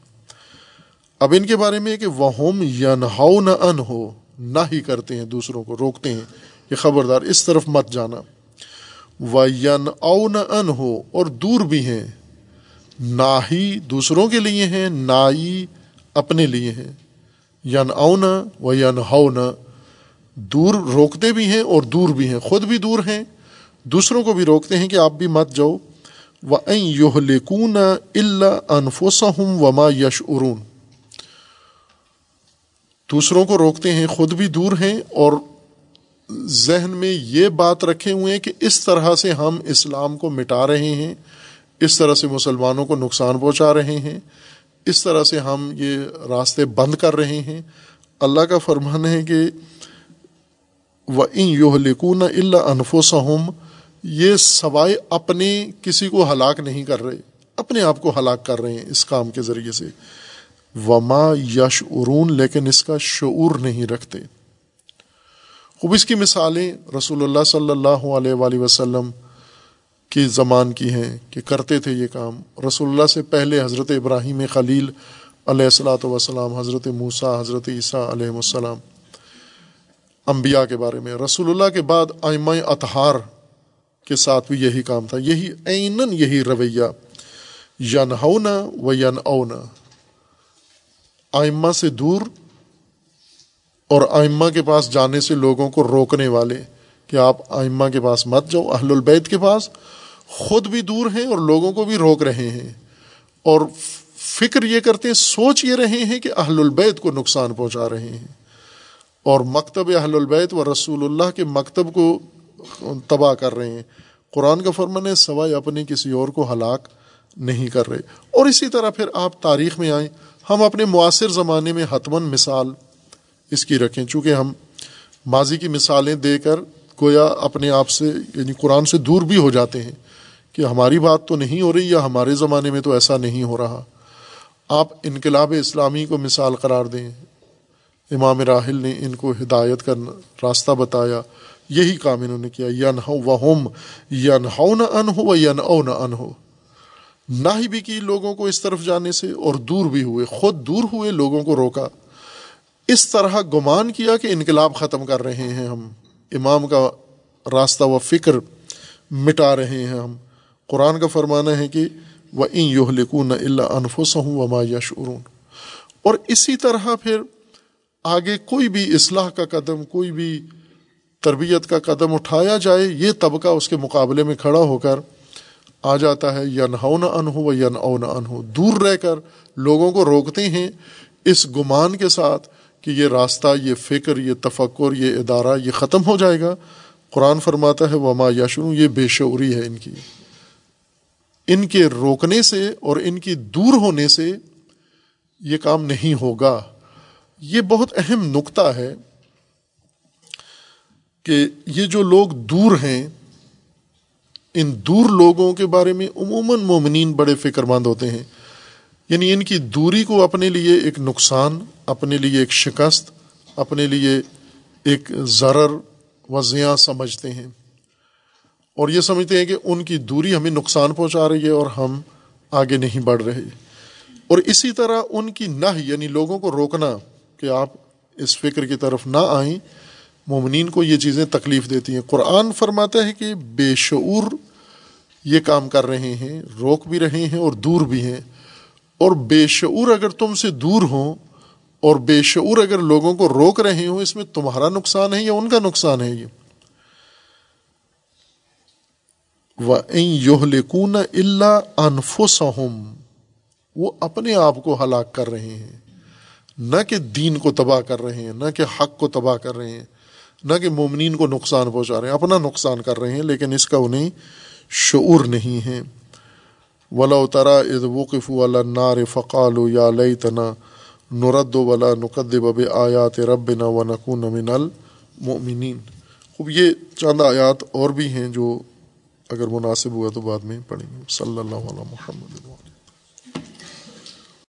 Speaker 1: اب ان کے بارے میں کہ وہ ہوم یا نہ ان ہو نہ ہی کرتے ہیں دوسروں کو، روکتے ہیں۔ کہ خبردار، اس طرف مت جانا۔ و ین او نہ ان ہو اور دور بھی ہیں۔ نہ ہی دوسروں کے لیے ہیں نہ ہی اپنے لیے ہیں۔ ین او نہ ین ہو نہ دور روکتے بھی ہیں اور دور بھی ہیں۔ خود بھی دور ہیں، دوسروں کو بھی روکتے ہیں کہ آپ بھی مت جاؤ۔ و یوہ لکون اللہ انفوسم وما یش ارون دوسروں کو روکتے ہیں، خود بھی دور ہیں اور ذہن میں یہ بات رکھے ہوئے ہیں کہ اس طرح سے ہم اسلام کو مٹا رہے ہیں، اس طرح سے مسلمانوں کو نقصان پہنچا رہے ہیں۔ اس طرح سے ہم یہ راستے بند کر رہے ہیں۔ اللہ کا فرمان ہے کہ و ان یوہ لکون اللہ انفوس یہ سوائے اپنے کسی کو ہلاک نہیں کر رہے، اپنے آپ کو ہلاک کر رہے ہیں اس کام کے ذریعے سے۔ وما یش ارون لیکن اس کا شعور نہیں رکھتے۔ خوب اس کی مثالیں رسول اللہ صلی اللہ علیہ وآلہ وسلم کی زمان کی ہیں کہ کرتے تھے یہ کام۔ رسول اللہ سے پہلے حضرت ابراہیم خلیل علیہ السلاۃ وسلام حضرت موسیٰ، حضرت عیسیٰ علیہ السلام۔ انبیاء کے بارے میں، رسول اللہ کے بعد آئمہ اطہار کے ساتھ بھی یہی کام تھا۔ یہی عیناً یہی رویہ۔ ین ہونا و ین اونا آئمہ سے دور اور آئمہ کے پاس جانے سے لوگوں کو روکنے والے۔ کہ آپ آئمہ کے پاس مت جاؤ، اہل البید کے پاس خود بھی دور ہیں اور لوگوں کو بھی روک رہے ہیں۔ اور فکر یہ کرتے ہیں سوچ یہ رہے ہیں کہ اہل البید کو نقصان پہنچا رہے ہیں۔ اور مکتب اہل البید و رسول اللہ کے مکتب کو تباہ کر رہے ہیں۔ قرآن کا فرمان ہے، سوائے اپنے کسی اور کو ہلاک نہیں کر رہے۔ اور اسی طرح پھر آپ تاریخ میں آئیں، ہم اپنے معاصر زمانے میں حتمن مثال اس کی رکھیں۔ چونکہ ہم ماضی کی مثالیں دے کر گویا اپنے آپ سے یعنی قرآن سے دور بھی ہو جاتے ہیں کہ ہماری بات تو نہیں ہو رہی یا ہمارے زمانے میں تو ایسا نہیں ہو رہا۔ آپ انقلاب اسلامی کو مثال قرار دیں۔ امام راہل نے ان کو ہدایت کا راستہ بتایا۔ یہی کام انہوں نے کیا۔ ین ہو و ہوم ین ہو نہ ان ہو و ین او نہ ان ہو نہ ہی بھی کی لوگوں کو اس طرف جانے سے اور دور بھی ہوئے۔ خود دور ہوئے، لوگوں کو روکا۔ اس طرح گمان کیا کہ انقلاب ختم کر رہے ہیں ہم۔ امام کا راستہ و فکر مٹا رہے ہیں ہم۔ قرآن کا فرمانا ہے کہ وہ ان یوہ لکون اللہ انفس ہوں و ما یشعرون اور اسی طرح پھر آگے کوئی بھی اصلاح کا قدم، کوئی بھی تربیت کا قدم اٹھایا جائے، یہ طبقہ اس کے مقابلے میں کھڑا ہو کر آ جاتا ہے۔ یا نہ نہ ان ہو و یا نہ ان ہو دور رہ کر لوگوں کو روکتے ہیں اس گمان کے ساتھ کہ یہ راستہ، یہ فکر، یہ تفکر، یہ ادارہ، یہ ختم ہو جائے گا۔ قرآن فرماتا ہے، وما یشرو یہ بے شعوری ہے ان کی۔ ان کے روکنے سے اور ان کی دور ہونے سے یہ کام نہیں ہوگا۔ یہ بہت اہم نقطہ ہے کہ یہ جو لوگ دور ہیں، ان دور لوگوں کے بارے میں عموماً مومنین بڑے فکر مند ہوتے ہیں۔ یعنی ان کی دوری کو اپنے لیے ایک نقصان، اپنے لیے ایک شکست، اپنے لیے ایک ضرر و زیاں سمجھتے ہیں۔ اور یہ سمجھتے ہیں کہ ان کی دوری ہمیں نقصان پہنچا رہی ہے اور ہم آگے نہیں بڑھ رہے۔ اور اسی طرح ان کی نہ یعنی لوگوں کو روکنا، کہ آپ اس فکر کی طرف نہ آئیں۔ مومنین کو یہ چیزیں تکلیف دیتی ہیں۔ قرآن فرماتا ہے کہ بے شعور یہ کام کر رہے ہیں، روک بھی رہے ہیں اور دور بھی ہیں۔ اور بے شعور اگر تم سے دور ہوں اور بے شعور اگر لوگوں کو روک رہے ہوں، اس میں تمہارا نقصان ہے یا ان کا نقصان ہے یہ؟ یوہ اللہ انفس وہ اپنے آپ کو ہلاک کر رہے ہیں۔ نہ کہ دین کو تباہ کر رہے ہیں، نہ کہ حق کو تباہ کر رہے ہیں، نہ کہ مومنین کو نقصان پہنچا رہے ہیں، اپنا نقصان کر رہے ہیں، لیکن اس کا انہیں شعور نہیں ہے۔ ولا ترا از وقف والا فقال یا لئی تنا نرد ولا نقد بب آیات رب نا و نقون من المؤمنین خوب یہ چند آیات اور بھی ہیں جو اگر مناسب ہوا تو بعد میں پڑھیں گے۔ صلی اللہ علیہ محمد